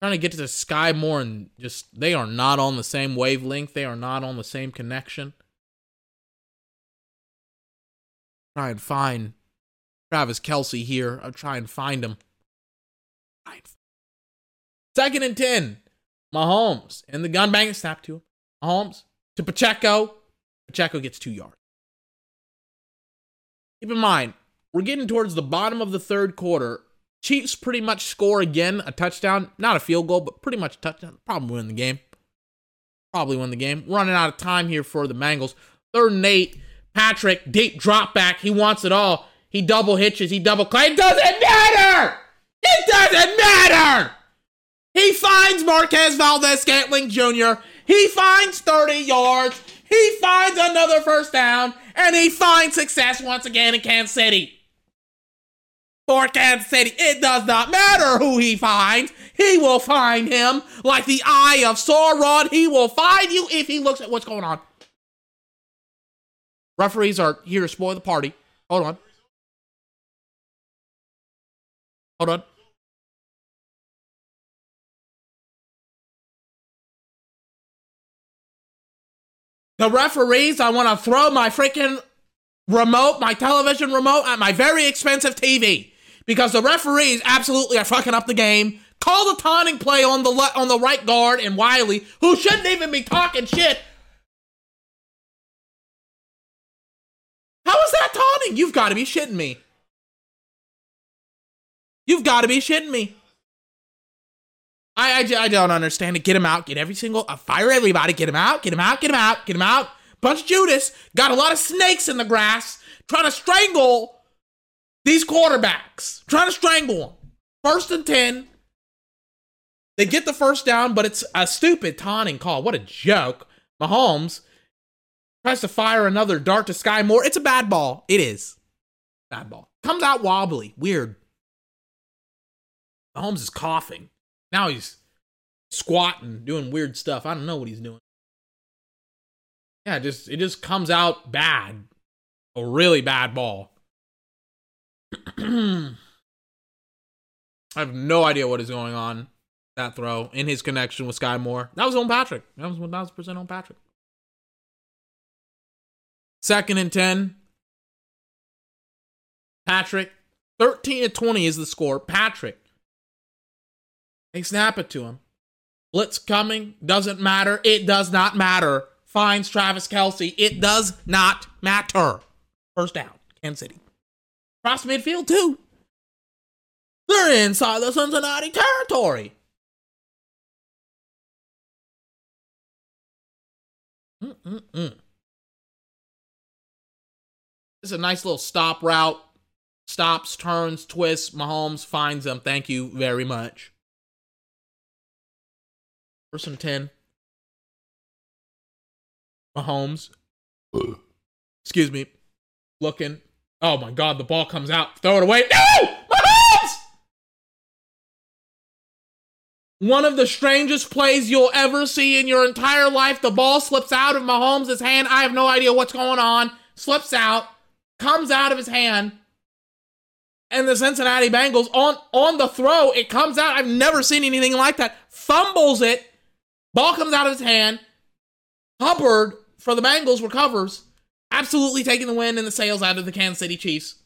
Trying to get to the Skyy Moore and just they are not on the same wavelength. They are not on the same connection. Try and find Travis Kelce here. I'll try and find him. Second and 10. Mahomes. And the gun bang snap to him. Mahomes to Pacheco. Pacheco gets two yards. Keep in mind, we're getting towards the bottom of the third quarter. Chiefs pretty much score again a touchdown. Not a field goal, but pretty much a touchdown. Probably win the game. Probably win the game. Running out of time here for the Bengals. Third and eight. Patrick, deep drop back. He wants it all. He double hitches. He double. It doesn't matter! It doesn't matter! He finds Marquez Valdes Scantling Jr. He finds 30 yards. He finds another first down. And he finds success once again in Kansas City. For Kansas City, it does not matter who he finds. He will find him like the eye of Sauron. He will find you if he looks at what's going on. Referees are here to spoil the party. Hold on. Hold on. The referees, I want to throw my freaking remote, my television remote at my very expensive TV because the referees absolutely are fucking up the game. Call the taunting play on the le- on the right guard and Wylie, who shouldn't even be talking shit. How is that taunting? You've got to be shitting me. You've got to be shitting me. I, I, I don't understand it. Get him out. Get every single, uh, fire everybody. Get him out. Get him out. Get him out. Get him out. Bunch of Judas got a lot of snakes in the grass trying to strangle these quarterbacks. Trying to strangle them. First and 10. They get the first down, but it's a stupid taunting call. What a joke. Mahomes tries to fire another dart to Skyy Moore. It's a bad ball. It is. Bad ball. Comes out wobbly. Weird. Mahomes is coughing. Now he's squatting, doing weird stuff. I don't know what he's doing. Yeah, just it just comes out bad. A really bad ball. I have no idea what is going on that throw in his connection with Skyy Moore. That was on Patrick. That was 1000% on Patrick. Second and 10. Patrick. 13 to 20 is the score. Patrick they snap it to him. Blitz coming. Doesn't matter. It does not matter. Finds Travis Kelce. It does not matter. First down. Kansas City. Cross midfield, too. They're inside the Cincinnati territory. Mm-mm-mm. This is a nice little stop route. Stops, turns, twists. Mahomes finds them. Thank you very much. First and 10. Mahomes. Excuse me. Looking. Oh my God, the ball comes out. Throw it away. No! Mahomes! One of the strangest plays you'll ever see in your entire life. The ball slips out of Mahomes' hand. I have no idea what's going on. Slips out, comes out of his hand and the Cincinnati Bengals on on the throw, it comes out. I've never seen anything like that. Fumbles it, Ball comes out of his hand. Hubbard for the Bengals recovers, absolutely taking the win and the sails out of the Kansas City Chiefs.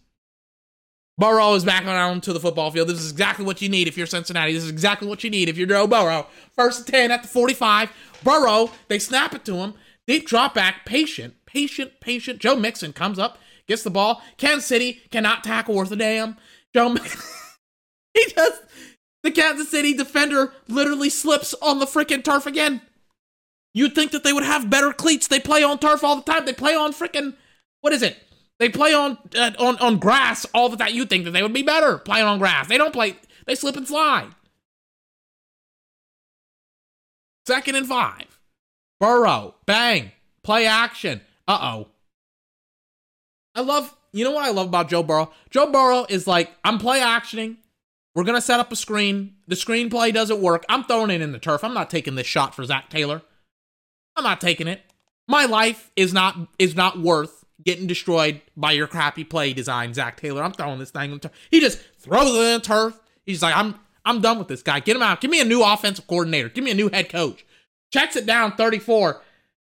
Burrow is back on to the football field. This is exactly what you need if you're Cincinnati. This is exactly what you need if you're Joe Burrow. First and 10 at the 45. Burrow, they snap it to him. Deep drop back, patient, patient, patient. Joe Mixon comes up, gets the ball. Kansas City cannot tackle worth a damn. Joe Mixon, he just the Kansas City defender literally slips on the freaking turf again. You'd think that they would have better cleats. They play on turf all the time. They play on freaking what is it? They play on uh, on on grass all the time. You'd think that they would be better playing on grass. They don't play. They slip and slide. Second and five. Burrow, bang, play action. Uh oh. I love. You know what I love about Joe Burrow? Joe Burrow is like I'm play actioning. We're going to set up a screen. The screenplay doesn't work. I'm throwing it in the turf. I'm not taking this shot for Zac Taylor. I'm not taking it. My life is not is not worth getting destroyed by your crappy play design, Zac Taylor. I'm throwing this thing in the turf. He just throws it in the turf. He's like, I'm I'm done with this guy. Get him out. Give me a new offensive coordinator. Give me a new head coach. Checks it down 34.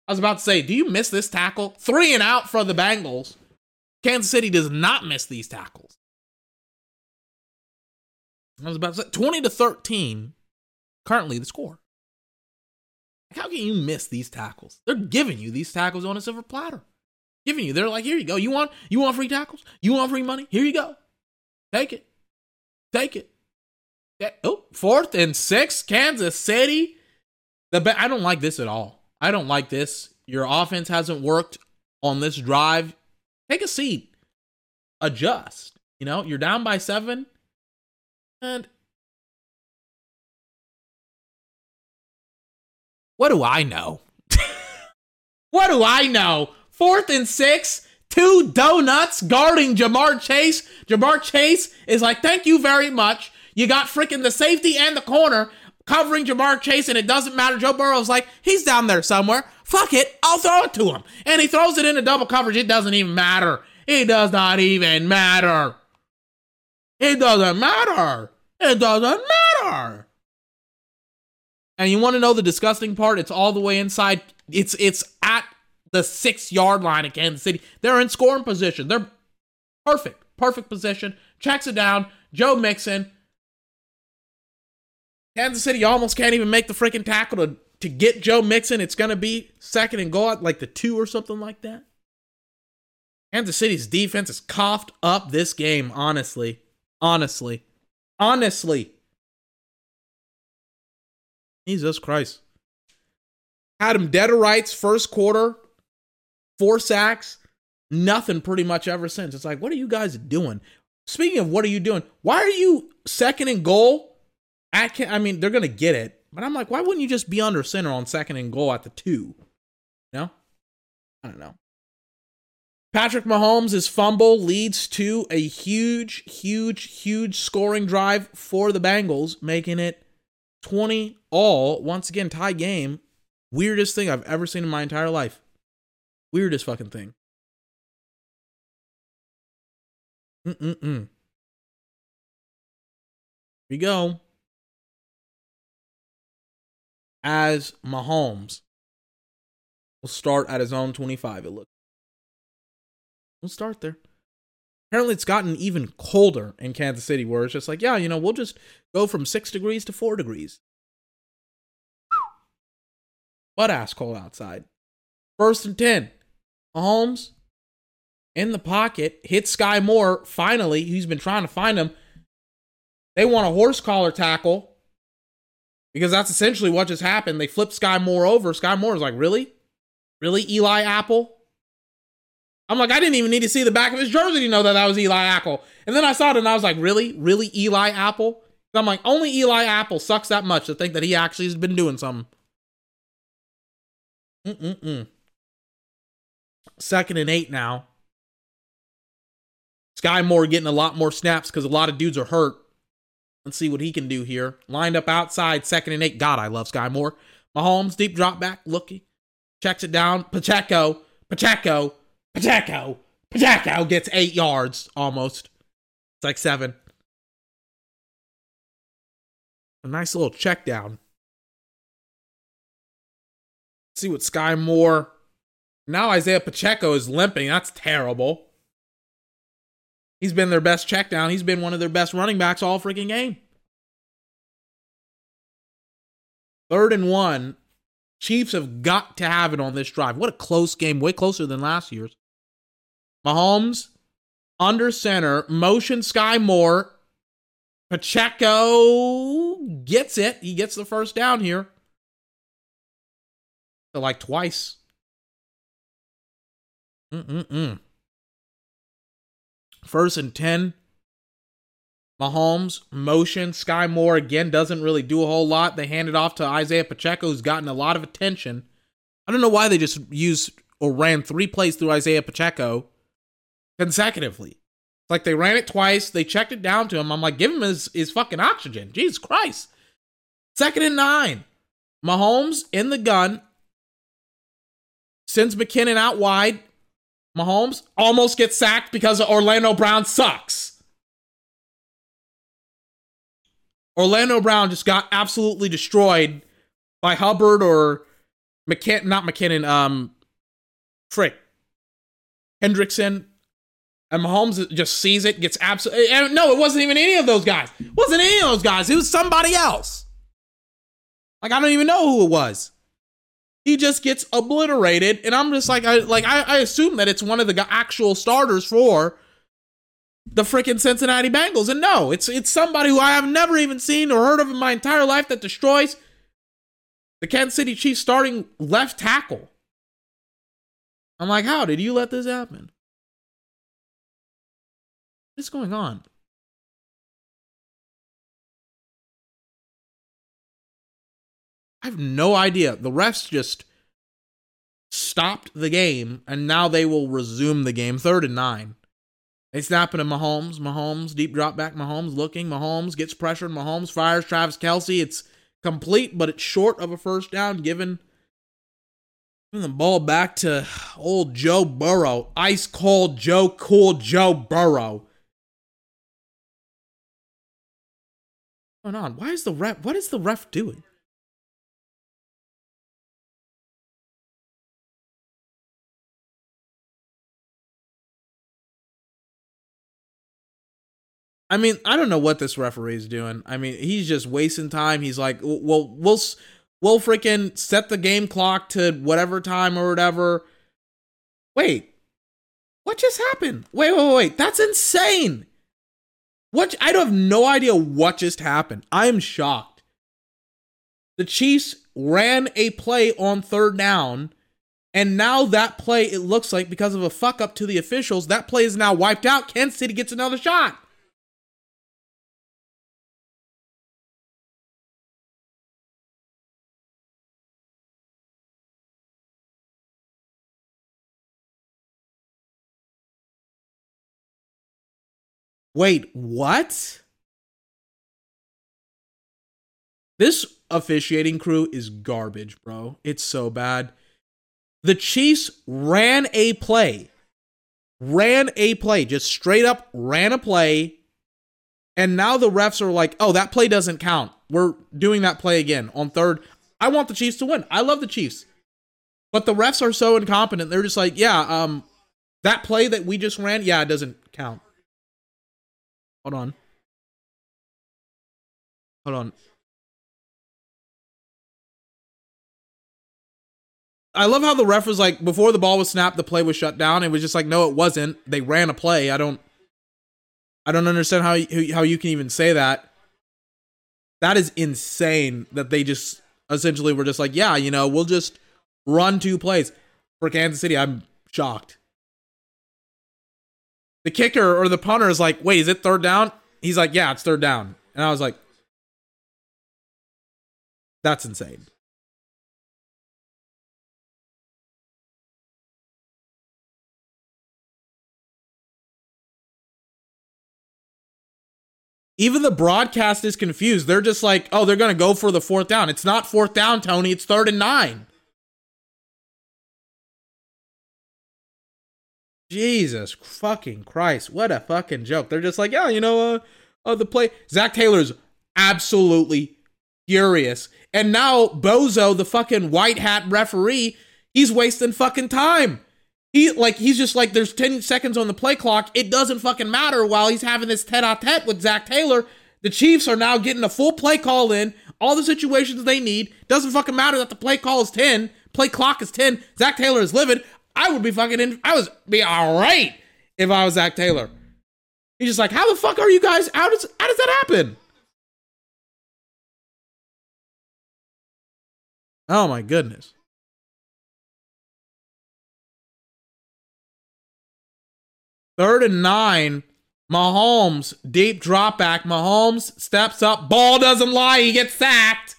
I was about to say, do you miss this tackle? Three and out for the Bengals. Kansas City does not miss these tackles. I was about to say 20 to 13, currently the score. How can you miss these tackles? They're giving you these tackles on a silver platter. Giving you, they're like, here you go. You want you want free tackles? You want free money? Here you go. Take it. Take it. Oh, fourth and six, Kansas City. The be- I don't like this at all. I don't like this. Your offense hasn't worked on this drive. Take a seat. Adjust. You know, you're down by seven. And what do I know? what do I know? Fourth and six, two donuts guarding Ja'Marr Chase. Ja'Marr Chase is like, thank you very much. You got freaking the safety and the corner covering Ja'Marr Chase, and it doesn't matter. Joe Burrow's like, he's down there somewhere. Fuck it, I'll throw it to him. And he throws it into double coverage. It doesn't even matter. It does not even matter. It doesn't matter. It doesn't matter. And you want to know the disgusting part? It's all the way inside. It's it's at the six yard line at Kansas City. They're in scoring position. They're perfect, perfect position. Checks it down. Joe Mixon. Kansas City almost can't even make the freaking tackle to, to get Joe Mixon. It's going to be second and goal at like the two or something like that. Kansas City's defense has coughed up this game, honestly. Honestly. Honestly. Jesus Christ. Had him dead to rights first quarter, four sacks, nothing pretty much ever since. It's like, what are you guys doing? Speaking of what are you doing? Why are you second and goal? At, can I mean, they're going to get it. But I'm like, why wouldn't you just be under center on second and goal at the two? No? I don't know. Patrick Mahomes' fumble leads to a huge, huge, huge scoring drive for the Bengals, making it 20 all. Once again, tie game. Weirdest thing I've ever seen in my entire life. Weirdest fucking thing. Mm-mm-mm. Here we go. As Mahomes will start at his own 25, it looks. We'll start there. Apparently, it's gotten even colder in Kansas City, where it's just like, yeah, you know, we'll just go from six degrees to four degrees. Butt ass cold outside. First and 10. Mahomes in the pocket, hit Skyy Moore. Finally, he's been trying to find him. They want a horse collar tackle because that's essentially what just happened. They flipped Skyy Moore over. Skyy Moore is like, really? Really, Eli Apple? I'm like, I didn't even need to see the back of his jersey to know that that was Eli Apple. And then I saw it and I was like, really? Really, Eli Apple? I'm like, only Eli Apple sucks that much to think that he actually has been doing something. Mm-mm-mm. Second and eight now. Skyy Moore getting a lot more snaps because a lot of dudes are hurt. Let's see what he can do here. Lined up outside, second and eight. God, I love Skyy Moore. Mahomes, deep drop back, looking. Checks it down. Pacheco, Pacheco, Pacheco, Pacheco gets eight yards almost. It's like seven. A nice little check down. see what Skyy Moore. Now Isiah Pacheco is limping. That's terrible. He's been their best check down. He's been one of their best running backs all freaking game. Third and one. Chiefs have got to have it on this drive. What a close game, way closer than last year's. Mahomes under center, motion Skyy Moore. Pacheco gets it. He gets the first down here. So like twice. Mm-mm-mm. First and 10. Mahomes, motion. Skyy Moore again doesn't really do a whole lot. They hand it off to Isiah Pacheco, who's gotten a lot of attention. I don't know why they just used or ran three plays through Isiah Pacheco consecutively. Like they ran it twice. They checked it down to him. I'm like, give him his, his fucking oxygen. Jesus Christ. Second and nine. Mahomes in the gun. Sends McKinnon out wide. Mahomes almost gets sacked because Orlando Brown sucks. Orlando Brown just got absolutely destroyed by Hubbard or McKinnon, not McKinnon, um, Frick, Hendrickson. And Mahomes just sees it, gets absolutely. No, it wasn't even any of those guys. It wasn't any of those guys. It was somebody else. Like I don't even know who it was he just gets obliterated and i'm just like i like i, I assume that it's one of the actual starters for the freaking cincinnati bengals and no it's it's somebody who i have never even seen or heard of in my entire life that destroys the kansas city chiefs starting left tackle i'm like how did you let this happen what's going on I have no idea. The refs just stopped the game, and now they will resume the game. Third and nine. They snap it to Mahomes. Mahomes, deep drop back. Mahomes looking. Mahomes gets pressured. Mahomes fires Travis Kelce. It's complete, but it's short of a first down, given the ball back to old Joe Burrow. Ice cold Joe, cool Joe Burrow. Going on? Why is the ref? What is the ref doing? I mean, I don't know what this referee is doing. I mean, he's just wasting time. He's like, well, we'll we'll freaking set the game clock to whatever time or whatever. Wait, what just happened? Wait, wait, wait. That's insane. What? I don't have no idea what just happened. I am shocked. The Chiefs ran a play on third down, and now that play, it looks like because of a fuck up to the officials, that play is now wiped out. Kansas City gets another shot. Wait, what? This officiating crew is garbage, bro. It's so bad. The Chiefs ran a play, ran a play, just straight up ran a play. And now the refs are like, oh, that play doesn't count. We're doing that play again on third. I want the Chiefs to win. I love the Chiefs. But the refs are so incompetent. They're just like, yeah, um, that play that we just ran, yeah, it doesn't count. Hold on. Hold on. I love how the ref was like before the ball was snapped, the play was shut down. It was just like, no, it wasn't. They ran a play. I don't, I don't understand how you, how you can even say that. That is insane that they just essentially were just like, yeah, you know, we'll just run two plays for Kansas City. I'm shocked. The kicker or the punter is like, wait, is it third down? He's like, yeah, it's third down. And I was like, that's insane. Even the broadcast is confused. They're just like, oh, they're going to go for the fourth down. It's not fourth down, Tony. It's third and nine. Jesus fucking Christ. What a fucking joke. They're just like, yeah, you know, uh, uh the play. Zac Taylor's absolutely furious. And now Bozo, the fucking white hat referee, he's wasting fucking time. He like he's just like there's 10 seconds on the play clock. It doesn't fucking matter while he's having this tete-a-tete with Zac Taylor. The Chiefs are now getting a full play call in, all the situations they need. Doesn't fucking matter that the play call is 10, play clock is 10. Zac Taylor is livid. I would be fucking in I was be all right if I was Zac Taylor. He's just like, how the fuck are you guys? How does how does that happen? Oh my goodness. Third and nine. Mahomes, deep drop back. Mahomes steps up. Ball doesn't lie. He gets sacked.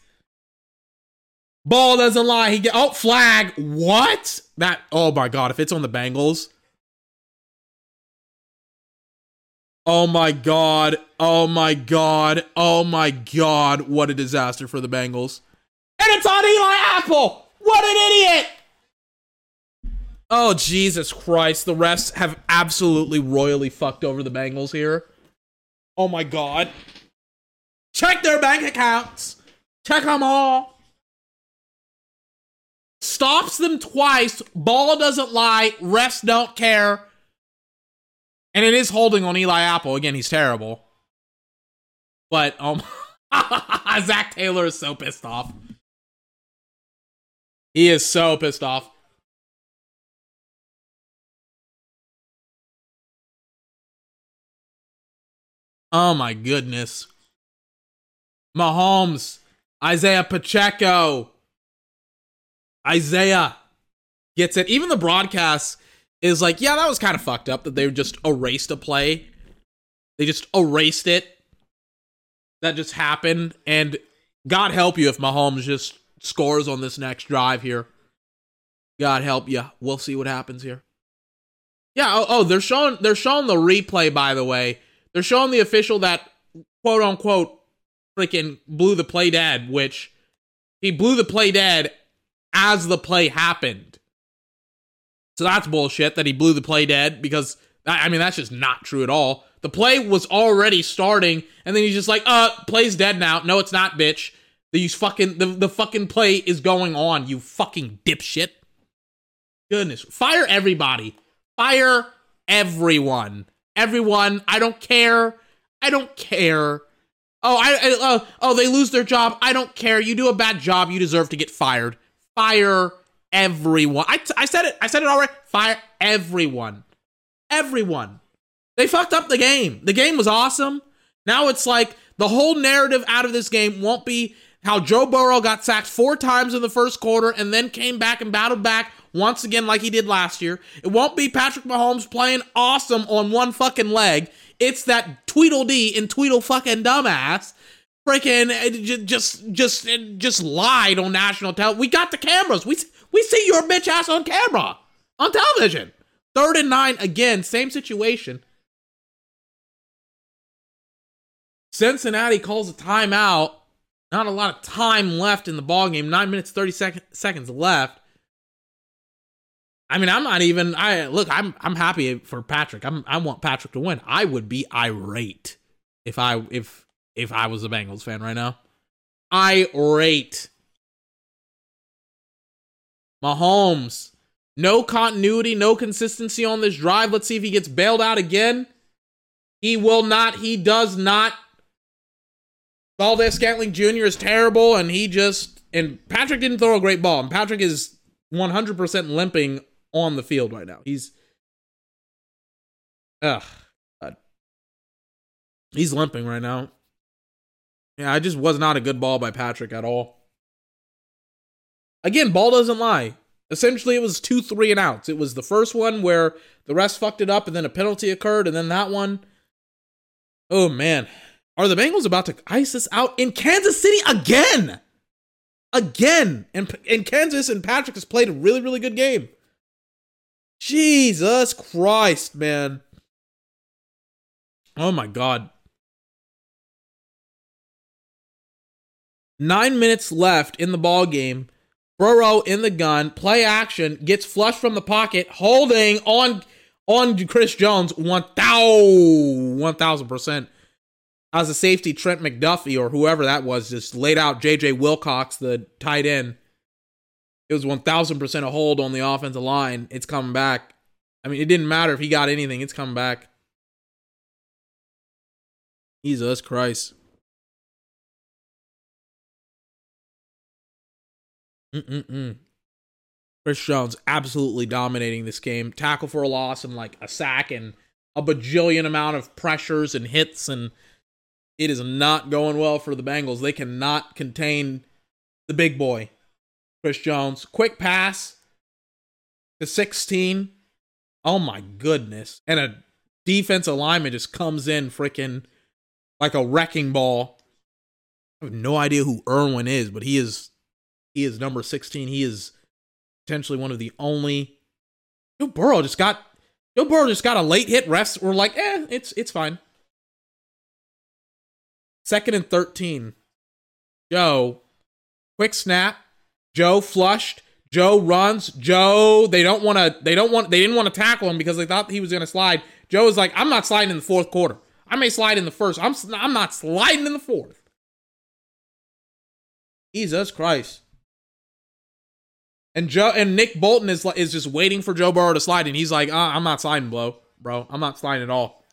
Ball doesn't lie. He get oh flag. What? That oh my god, if it's on the Bengals. Oh my god. Oh my god. Oh my god. What a disaster for the Bengals. And it's on Eli Apple. What an idiot. Oh, Jesus Christ. The refs have absolutely royally fucked over the Bengals here. Oh my God. Check their bank accounts. Check them all. Stops them twice. Ball doesn't lie. Refs don't care. And it is holding on Eli Apple. Again, he's terrible. But um Zac Taylor is so pissed off. He is so pissed off. Oh my goodness. Mahomes, Isiah Pacheco. Isiah gets it. Even the broadcast is like, yeah, that was kind of fucked up that they just erased a play. They just erased it. That just happened. And God help you if Mahomes just scores on this next drive here. God help you. We'll see what happens here. Yeah, oh, oh they're showing they're showing the replay by the way they're showing the official that quote unquote freaking blew the play dead, which he blew the play dead as the play happened. So that's bullshit that he blew the play dead because I mean that's just not true at all. The play was already starting, and then he's just like, "Uh, play's dead now." No, it's not, bitch. The fucking the, the fucking play is going on. You fucking dipshit. Goodness, fire everybody. Fire everyone everyone. I don't care. I don't care. Oh, I, I oh, oh, they lose their job. I don't care. You do a bad job. You deserve to get fired. Fire everyone. I, I said it. I said it already. Fire everyone. Everyone. They fucked up the game. The game was awesome. Now it's like the whole narrative out of this game won't be how Joe Burrow got sacked four times in the first quarter and then came back and battled back once again like he did last year. It won't be Patrick Mahomes playing awesome on one fucking leg. It's that Tweedledee and Tweedle fucking dumbass freaking uh, just just uh, just lied on national television. We got the cameras. We we see your bitch ass on camera on television. Third and nine again, same situation. Cincinnati calls a timeout. Not a lot of time left in the ball game. Nine minutes thirty sec- seconds left. I mean, I'm not even. I look. I'm. I'm happy for Patrick. I'm. I want Patrick to win. I would be irate if I if if I was a Bengals fan right now. Irate. Mahomes. No continuity, no consistency on this drive. Let's see if he gets bailed out again. He will not. He does not. Valdes-Scantling Jr. is terrible, and he just and Patrick didn't throw a great ball. And Patrick is 100% limping on the field right now. He's ugh, God. he's limping right now. Yeah, I just was not a good ball by Patrick at all. Again, ball doesn't lie. Essentially, it was two three and outs. It was the first one where the rest fucked it up, and then a penalty occurred, and then that one. Oh man, are the Bengals about to ice us out in Kansas City again? Again, and in Kansas, and Patrick has played a really really good game. Jesus Christ, man. Oh my God. Nine minutes left in the ball game. Burrow in the gun, play action, gets flushed from the pocket, holding on on Chris Jones 1000 percent. As a safety, Trent McDuffie or whoever that was just laid out JJ Wilcox, the tight end. It was 1000% a hold on the offensive line. It's coming back. I mean, it didn't matter if he got anything, it's coming back. Jesus Christ. Mm-mm-mm. Chris Jones absolutely dominating this game. Tackle for a loss and like a sack and a bajillion amount of pressures and hits and it is not going well for the Bengals. They cannot contain the big boy. Chris Jones. Quick pass to 16. Oh my goodness. And a defense alignment just comes in freaking like a wrecking ball. I have no idea who Irwin is, but he is he is number 16. He is potentially one of the only Joe Burrow just got Joe Burrow just got a late hit. Refs were like, eh, it's it's fine. Second and 13. Joe, quick snap, Joe flushed. Joe runs. Joe, they don't want to. They don't want. They didn't want to tackle him because they thought he was going to slide. Joe was like, "I'm not sliding in the fourth quarter. I may slide in the first. I'm. I'm not sliding in the fourth. Jesus Christ. And Joe and Nick Bolton is is just waiting for Joe Burrow to slide, and he's like, uh, "I'm not sliding, bro. Bro, I'm not sliding at all."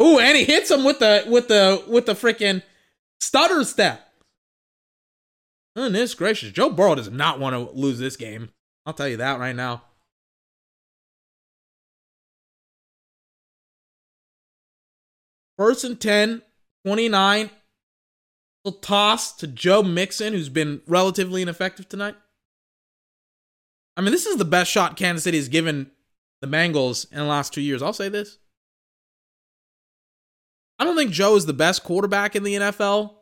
Ooh, and he hits him with the with the with the freaking stutter step. Goodness gracious. Joe Burrow does not want to lose this game. I'll tell you that right now. First and 10, 29. Little toss to Joe Mixon, who's been relatively ineffective tonight. I mean, this is the best shot Kansas City has given the Bengals in the last two years. I'll say this. I don't think Joe is the best quarterback in the NFL,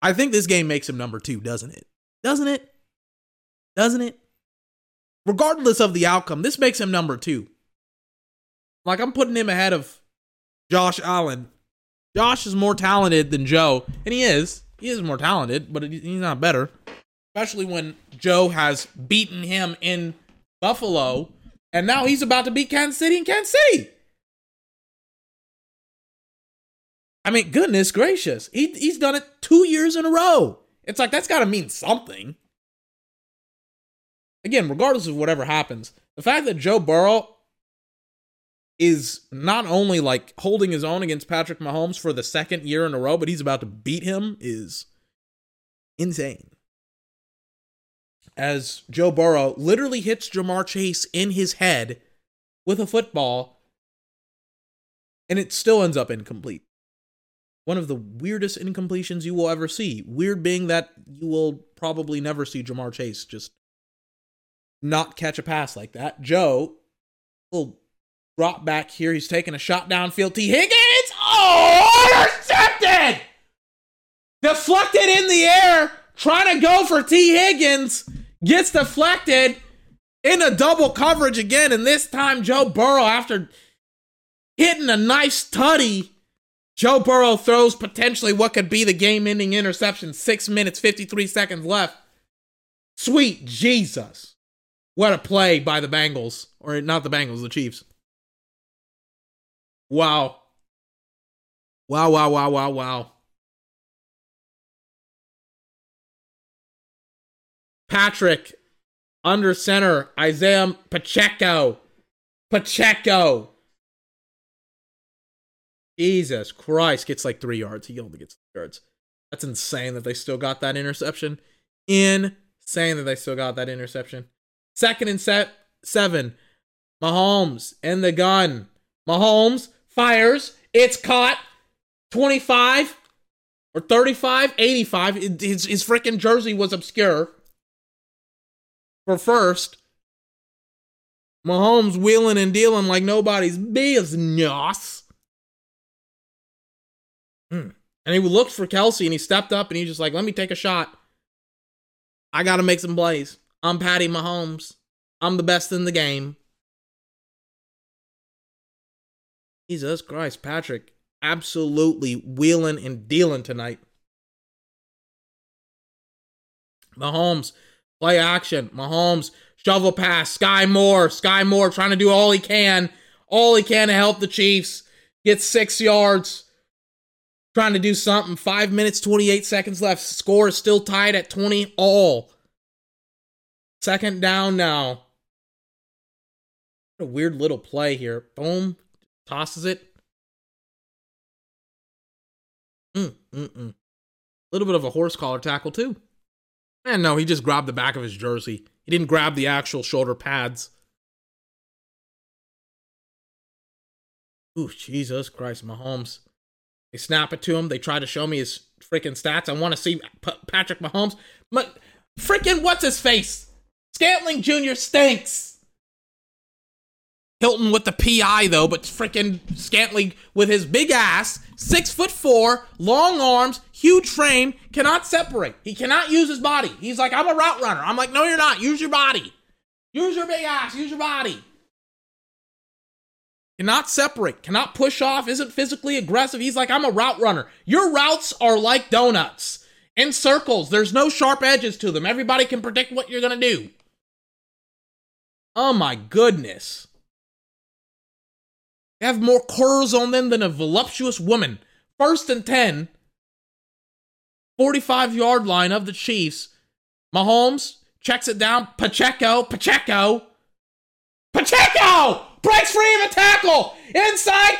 I think this game makes him number two, doesn't it? Doesn't it? Doesn't it? Regardless of the outcome, this makes him number two. Like I'm putting him ahead of Josh Allen. Josh is more talented than Joe, and he is. He is more talented, but he's not better. Especially when Joe has beaten him in Buffalo, and now he's about to beat Kansas City in Kansas City. I mean, goodness gracious. He, he's done it two years in a row. It's like, that's got to mean something. Again, regardless of whatever happens, the fact that Joe Burrow is not only like holding his own against Patrick Mahomes for the second year in a row, but he's about to beat him is insane. As Joe Burrow literally hits Ja'Marr Chase in his head with a football, and it still ends up incomplete. one of the weirdest incompletions you will ever see. Weird being that you will probably never see Ja'Marr Chase just not catch a pass like that. Joe will drop back here. He's taking a shot downfield. Tee Higgins! Oh, intercepted! Deflected in the air, trying to go for Tee Higgins. Gets deflected in a double coverage again. And this time, Joe Burrow, after hitting a nice tutty, Joe Burrow throws potentially what could be the game ending interception. Six minutes, 53 seconds left. Sweet Jesus. What a play by the Bengals. Or not the Bengals, the Chiefs. Wow. Wow, wow, wow, wow, wow. Patrick under center, Isiah Pacheco. Pacheco. Jesus Christ, gets like three yards. He only gets yards. That's insane that they still got that interception. Insane that they still got that interception. Second and set seven. Mahomes in the gun. Mahomes fires. It's caught. 25 or 35, 85. His, his freaking jersey was obscure. For first, Mahomes wheeling and dealing like nobody's business. Mm. And he looked for Kelce and he stepped up and he's just like, let me take a shot. I got to make some plays. I'm Patty Mahomes. I'm the best in the game. Jesus Christ, Patrick, absolutely wheeling and dealing tonight. Mahomes, play action. Mahomes, shovel pass. Skyy Moore. Skyy Moore trying to do all he can. All he can to help the Chiefs. Get six yards trying to do something. Five minutes, 28 seconds left. Score is still tied at 20 all. Second down now. What a weird little play here. Boom. Tosses it. Mm, mm, A little bit of a horse collar tackle, too. And no, he just grabbed the back of his jersey. He didn't grab the actual shoulder pads. Ooh, Jesus Christ, Mahomes. They snap it to him. They try to show me his freaking stats. I want to see P- Patrick Mahomes. But freaking what's his face? Scantling Jr. stinks. Hilton with the PI though, but freaking Scantling with his big ass, six foot four, long arms, huge frame, cannot separate. He cannot use his body. He's like, I'm a route runner. I'm like, no, you're not. Use your body. Use your big ass. Use your body cannot separate, cannot push off, isn't physically aggressive. He's like, I'm a route runner. Your routes are like donuts in circles. There's no sharp edges to them. Everybody can predict what you're to do. Oh my goodness. They have more curls on them than a voluptuous woman. First and 10, 45 yard line of the Chiefs. Mahomes checks it down. Pacheco, Pacheco, Pacheco! breaks free of a tackle inside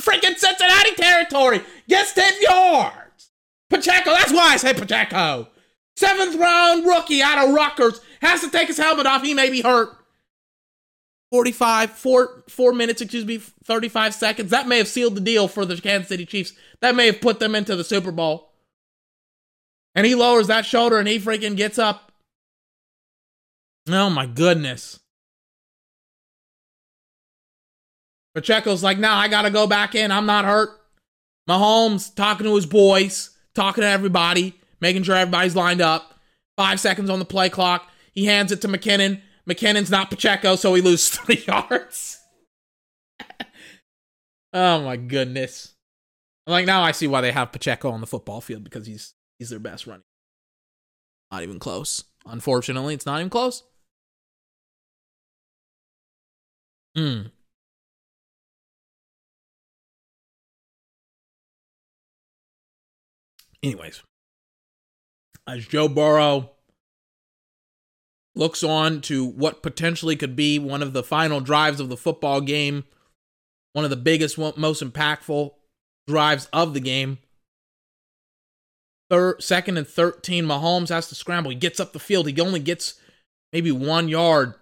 freaking Cincinnati territory, gets 10 yards. Pacheco, that's why I say Pacheco. Seventh round rookie out of Rutgers has to take his helmet off. He may be hurt. 45, four, four minutes, excuse me, 35 seconds. That may have sealed the deal for the Kansas City Chiefs. That may have put them into the Super Bowl. And he lowers that shoulder and he freaking gets up. Oh my goodness. Pacheco's like, nah, I gotta go back in. I'm not hurt. Mahomes talking to his boys, talking to everybody, making sure everybody's lined up. Five seconds on the play clock. He hands it to McKinnon. McKinnon's not Pacheco, so he loses three yards. oh my goodness. Like now I see why they have Pacheco on the football field because he's he's their best running. Not even close. Unfortunately, it's not even close. Hmm. Anyways, as Joe Burrow looks on to what potentially could be one of the final drives of the football game, one of the biggest, most impactful drives of the game. Third, second and 13, Mahomes has to scramble. He gets up the field. He only gets maybe one yard.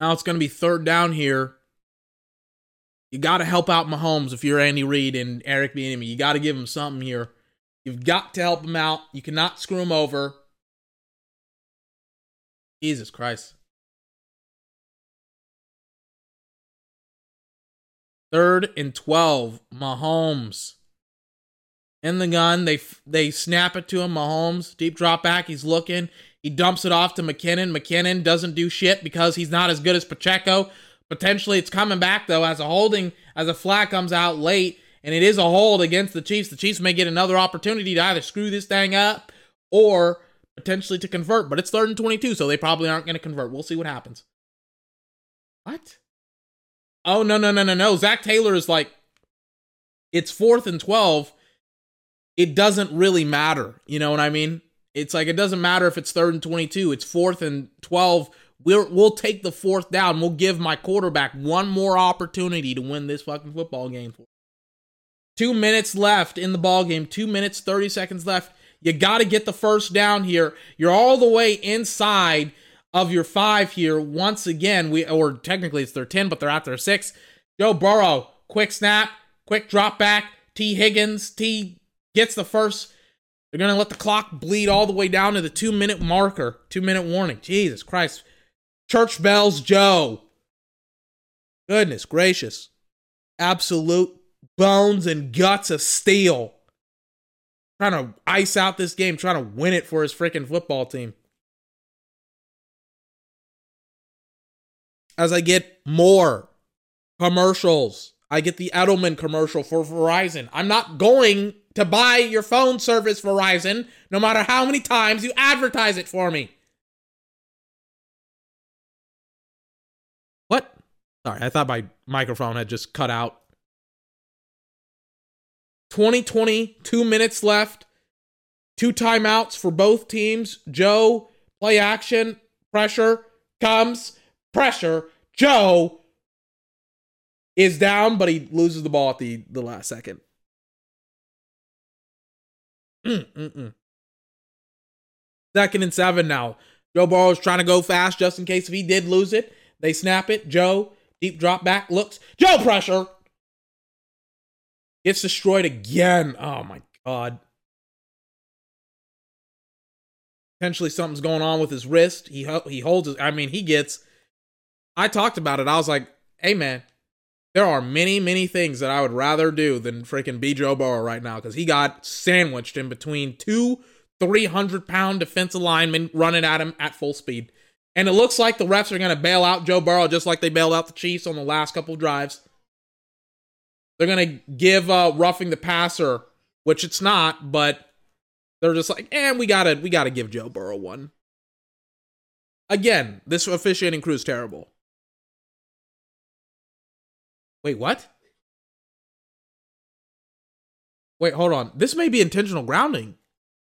Now it's going to be third down here You got to help out Mahomes if you're Andy Reid and Eric Bieniemy. You got to give him something here. You've got to help him out. You cannot screw him over. Jesus Christ. Third and 12, Mahomes. In the gun, they they snap it to him. Mahomes, deep drop back. He's looking. He dumps it off to McKinnon. McKinnon doesn't do shit because he's not as good as Pacheco. Potentially, it's coming back though as a holding, as a flag comes out late, and it is a hold against the Chiefs. The Chiefs may get another opportunity to either screw this thing up or potentially to convert. But it's third and twenty-two, so they probably aren't going to convert. We'll see what happens. What? Oh no no no no no! Zac Taylor is like, it's fourth and twelve. It doesn't really matter. You know what I mean? It's like it doesn't matter if it's third and twenty-two. It's fourth and twelve. We'll we'll take the fourth down. We'll give my quarterback one more opportunity to win this fucking football game. Two minutes left in the ball game. Two minutes thirty seconds left. You got to get the first down here. You're all the way inside of your five here. Once again, we or technically it's their 10, but they're at their six. Joe Burrow, quick snap, quick drop back. Tee Higgins, T gets the first. They're gonna let the clock bleed all the way down to the two minute marker, two minute warning. Jesus Christ. Church bells, Joe. Goodness gracious. Absolute bones and guts of steel. Trying to ice out this game, trying to win it for his freaking football team. as I get more commercials. I get the Edelman commercial for Verizon. I'm not going to buy your phone service, Verizon, no matter how many times you advertise it for me. What? Sorry, I thought my microphone had just cut out. 2020, two minutes left. Two timeouts for both teams. Joe, play action, pressure, comes pressure. Joe is down, but he loses the ball at the, the last second. Mm-mm-mm. Second and seven now. Joe Burrow is trying to go fast just in case if he did lose it. They snap it. Joe, deep drop back, looks. Joe pressure. Gets destroyed again. Oh my God. Potentially something's going on with his wrist. He he holds his. I mean, he gets I talked about it. I was like, hey, man, there are many, many things that I would rather do than freaking be Joe Burrow right now because he got sandwiched in between two 300 pound defensive linemen running at him at full speed. And it looks like the refs are going to bail out Joe Burrow just like they bailed out the Chiefs on the last couple drives. They're to give uh, roughing the passer, which it's not, but they're just like, and eh, we gotta we gotta give Joe Burrow one. Again, this officiating crew is terrible. Wait, what? Wait, hold on. This may be intentional grounding,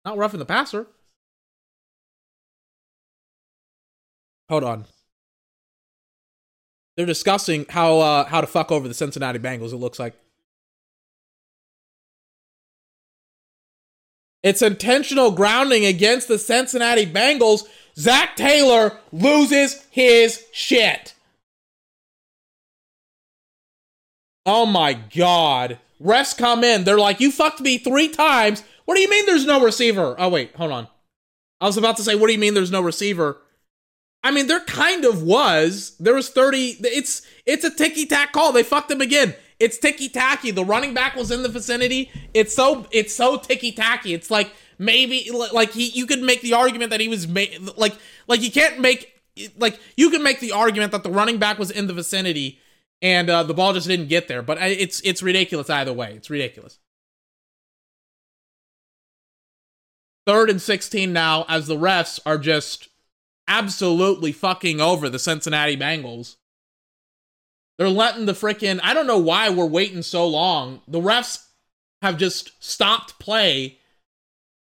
not roughing the passer. Hold on. They're discussing how uh, how to fuck over the Cincinnati Bengals. It looks like it's intentional grounding against the Cincinnati Bengals. Zac Taylor loses his shit. Oh my God. Refs come in. They're like, you fucked me three times. What do you mean there's no receiver? Oh, wait, hold on. I was about to say, what do you mean there's no receiver? I mean, there kind of was. There was 30. It's it's a ticky tack call. They fucked him again. It's ticky tacky. The running back was in the vicinity. It's so it's so ticky tacky. It's like maybe like he you could make the argument that he was made like like you can't make like you can make the argument that the running back was in the vicinity and uh, the ball just didn't get there. But it's it's ridiculous either way. It's ridiculous. Third and 16 now, as the refs are just absolutely fucking over the Cincinnati Bengals. They're letting the freaking. I don't know why we're waiting so long. The refs have just stopped play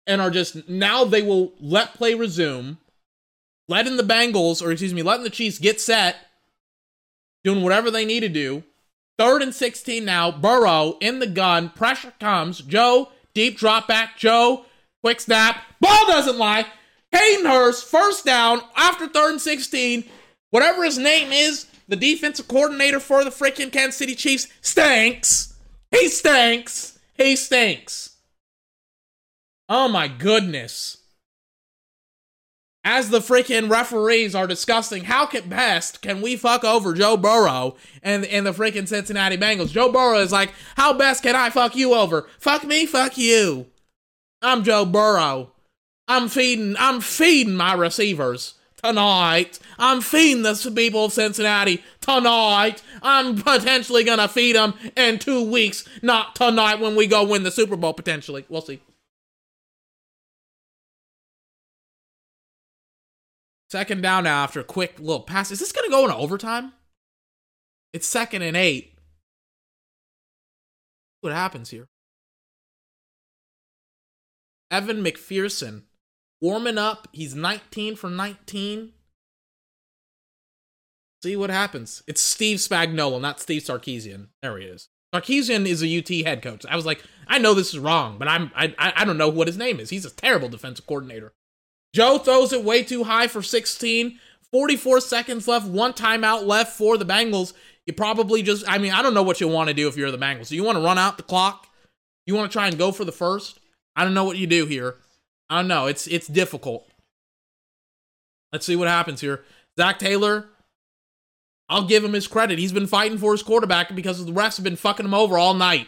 and are just. Now they will let play resume, letting the Bengals, or excuse me, letting the Chiefs get set doing whatever they need to do. Third and 16 now. Burrow in the gun. Pressure comes. Joe, deep drop back. Joe, quick snap. Ball doesn't lie. Hayden Hurst, first down after third and 16. Whatever his name is, the defensive coordinator for the freaking Kansas City Chiefs, stinks. He stinks. He stinks. Oh my goodness. As the freaking referees are discussing how can best can we fuck over Joe Burrow and, and the freaking Cincinnati Bengals, Joe Burrow is like, how best can I fuck you over? Fuck me, fuck you. I'm Joe Burrow. I'm feeding I'm feeding my receivers tonight. I'm feeding the people of Cincinnati tonight. I'm potentially gonna feed them in two weeks, not tonight when we go win the Super Bowl potentially. We'll see. Second down now after a quick little pass. Is this gonna go into overtime? It's second and eight. What happens here? Evan McPherson warming up. He's 19 for 19. See what happens. It's Steve Spagnuolo, not Steve Sarkisian. There he is. Sarkisian is a UT head coach. I was like, I know this is wrong, but I'm I I don't know what his name is. He's a terrible defensive coordinator. Joe throws it way too high for 16. 44 seconds left, one timeout left for the Bengals. You probably just, I mean, I don't know what you want to do if you're the Bengals. Do you want to run out the clock? You want to try and go for the first? I don't know what you do here. I don't know. It's it's difficult. Let's see what happens here. Zac Taylor, I'll give him his credit. He's been fighting for his quarterback because the refs have been fucking him over all night.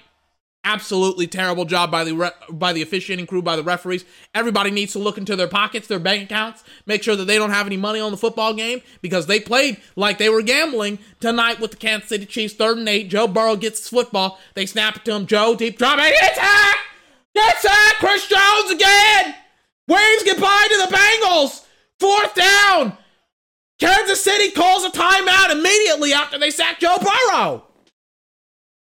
Absolutely terrible job by the re- by the officiating crew, by the referees. Everybody needs to look into their pockets, their bank accounts, make sure that they don't have any money on the football game because they played like they were gambling tonight with the Kansas City Chiefs. Third and eight. Joe Burrow gets the football. They snap it to him. Joe deep drop. It's hack. It's hack. Chris Jones again. Waves goodbye to the Bengals. Fourth down. Kansas City calls a timeout immediately after they sack Joe Burrow.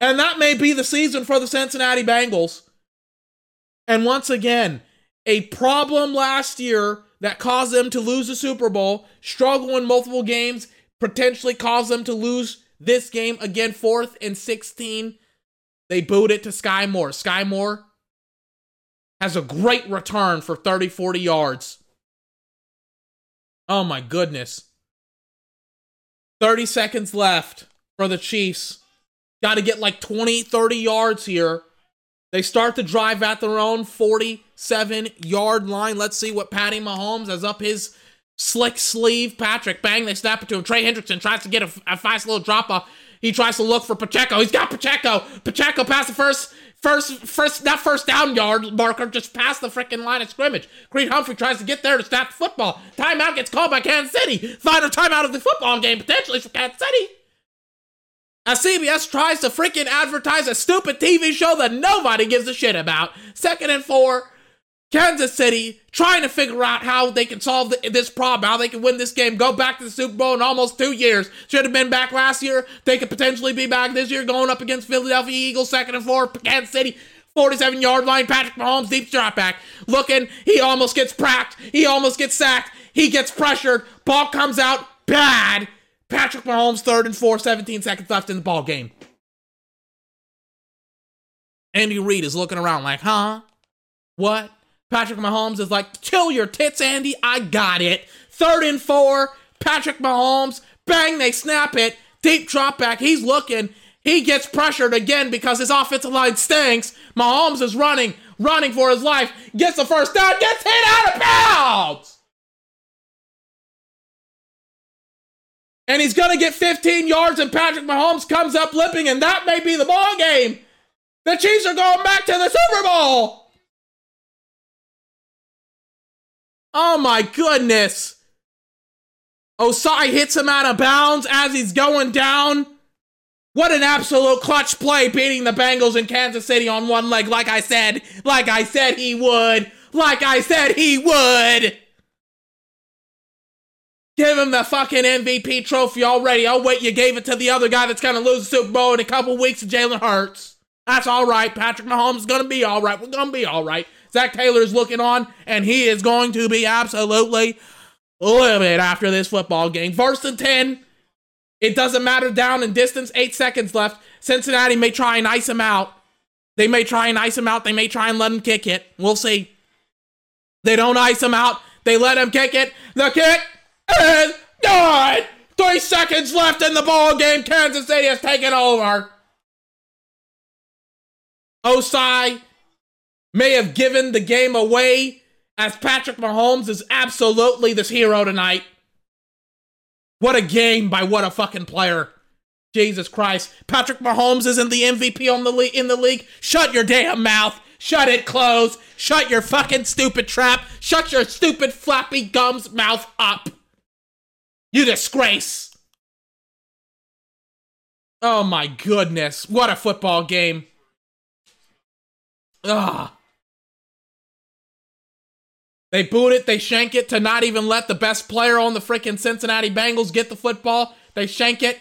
And that may be the season for the Cincinnati Bengals. And once again, a problem last year that caused them to lose the Super Bowl, struggle in multiple games, potentially caused them to lose this game again, fourth and 16. They boot it to Skyy Moore. Skyy Moore has a great return for 30, 40 yards. Oh my goodness. 30 seconds left for the Chiefs. Got to get like 20, 30 yards here. They start to drive at their own 47 yard line. Let's see what Patty Mahomes has up his slick sleeve. Patrick, bang, they snap it to him. Trey Hendrickson tries to get a, a fast little drop off. He tries to look for Pacheco. He's got Pacheco. Pacheco past the first, first, first, not first down yard marker, just past the freaking line of scrimmage. Creed Humphrey tries to get there to snap the football. Timeout gets called by Kansas City. Final timeout of the football game, potentially for Kansas City. As CBS tries to freaking advertise a stupid TV show that nobody gives a shit about. Second and four. Kansas City trying to figure out how they can solve the, this problem, how they can win this game, go back to the Super Bowl in almost two years. Should have been back last year. They could potentially be back this year, going up against Philadelphia Eagles, second and four. Kansas City, 47 yard line. Patrick Mahomes, deep drop back. Looking, he almost gets pracked. He almost gets sacked. He gets pressured. Ball comes out bad. Patrick Mahomes, third and four, 17 seconds left in the ball game. Andy Reid is looking around like, huh? What? Patrick Mahomes is like, chill your tits, Andy. I got it. Third and four. Patrick Mahomes, bang, they snap it. Deep drop back. He's looking. He gets pressured again because his offensive line stinks. Mahomes is running, running for his life. Gets the first down, gets hit out of bounds. And he's going to get 15 yards, and Patrick Mahomes comes up limping, and that may be the ball game. The Chiefs are going back to the Super Bowl. Oh my goodness. Ossai hits him out of bounds as he's going down. What an absolute clutch play beating the Bengals in Kansas City on one leg, like I said, like I said he would, like I said he would. Give him the fucking MVP trophy already. Oh, wait, you gave it to the other guy that's going to lose the Super Bowl in a couple weeks, Jalen Hurts. That's all right. Patrick Mahomes is going to be all right. We're going to be all right. Zac Taylor is looking on, and he is going to be absolutely livid after this football game. First and 10. It doesn't matter down in distance. Eight seconds left. Cincinnati may try and ice him out. They may try and ice him out. They may try and let him kick it. We'll see. They don't ice him out. They let him kick it. The kick is good. Three seconds left in the ball game. Kansas City has taken over. Ossai may have given the game away as Patrick Mahomes is absolutely this hero tonight. What a game by what a fucking player. Jesus Christ. Patrick Mahomes isn't the MVP on the le- in the league. Shut your damn mouth. Shut it close. Shut your fucking stupid trap. Shut your stupid flappy gums mouth up. You disgrace. Oh my goodness. What a football game. Ugh. They boot it, they shank it to not even let the best player on the freaking Cincinnati Bengals get the football. They shank it.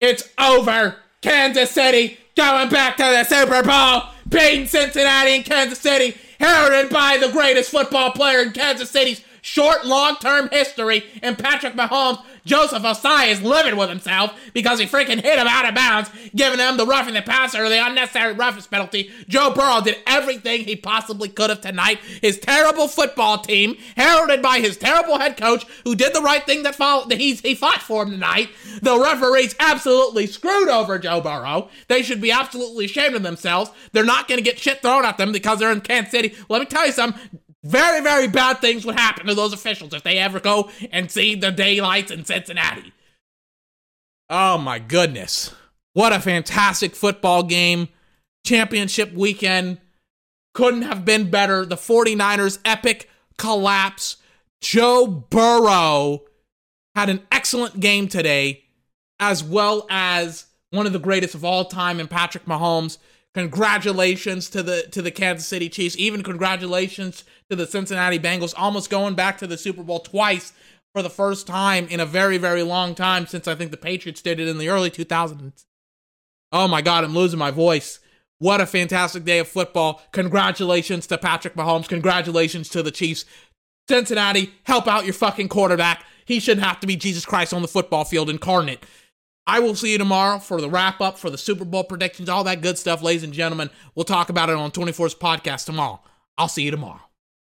It's over. Kansas City going back to the Super Bowl, beating Cincinnati and Kansas City, heralded by the greatest football player in Kansas City's short, long term history, and Patrick Mahomes Joseph Ossai is living with himself because he freaking hit him out of bounds, giving him the roughing the passer or the unnecessary roughness penalty. Joe Burrow did everything he possibly could have tonight. His terrible football team, heralded by his terrible head coach, who did the right thing that, that he, he fought for him tonight. The referees absolutely screwed over Joe Burrow. They should be absolutely ashamed of themselves. They're not going to get shit thrown at them because they're in Kansas City. Let me tell you something. Very, very bad things would happen to those officials if they ever go and see the daylights in Cincinnati. Oh my goodness. What a fantastic football game. Championship weekend couldn't have been better. The 49ers' epic collapse. Joe Burrow had an excellent game today, as well as one of the greatest of all time in Patrick Mahomes. Congratulations to the to the Kansas City Chiefs. Even congratulations to the Cincinnati Bengals, almost going back to the Super Bowl twice for the first time in a very very long time since I think the Patriots did it in the early 2000s. Oh my God, I'm losing my voice. What a fantastic day of football. Congratulations to Patrick Mahomes. Congratulations to the Chiefs. Cincinnati, help out your fucking quarterback. He shouldn't have to be Jesus Christ on the football field incarnate. I will see you tomorrow for the wrap up, for the Super Bowl predictions, all that good stuff, ladies and gentlemen. We'll talk about it on 24's podcast tomorrow. I'll see you tomorrow.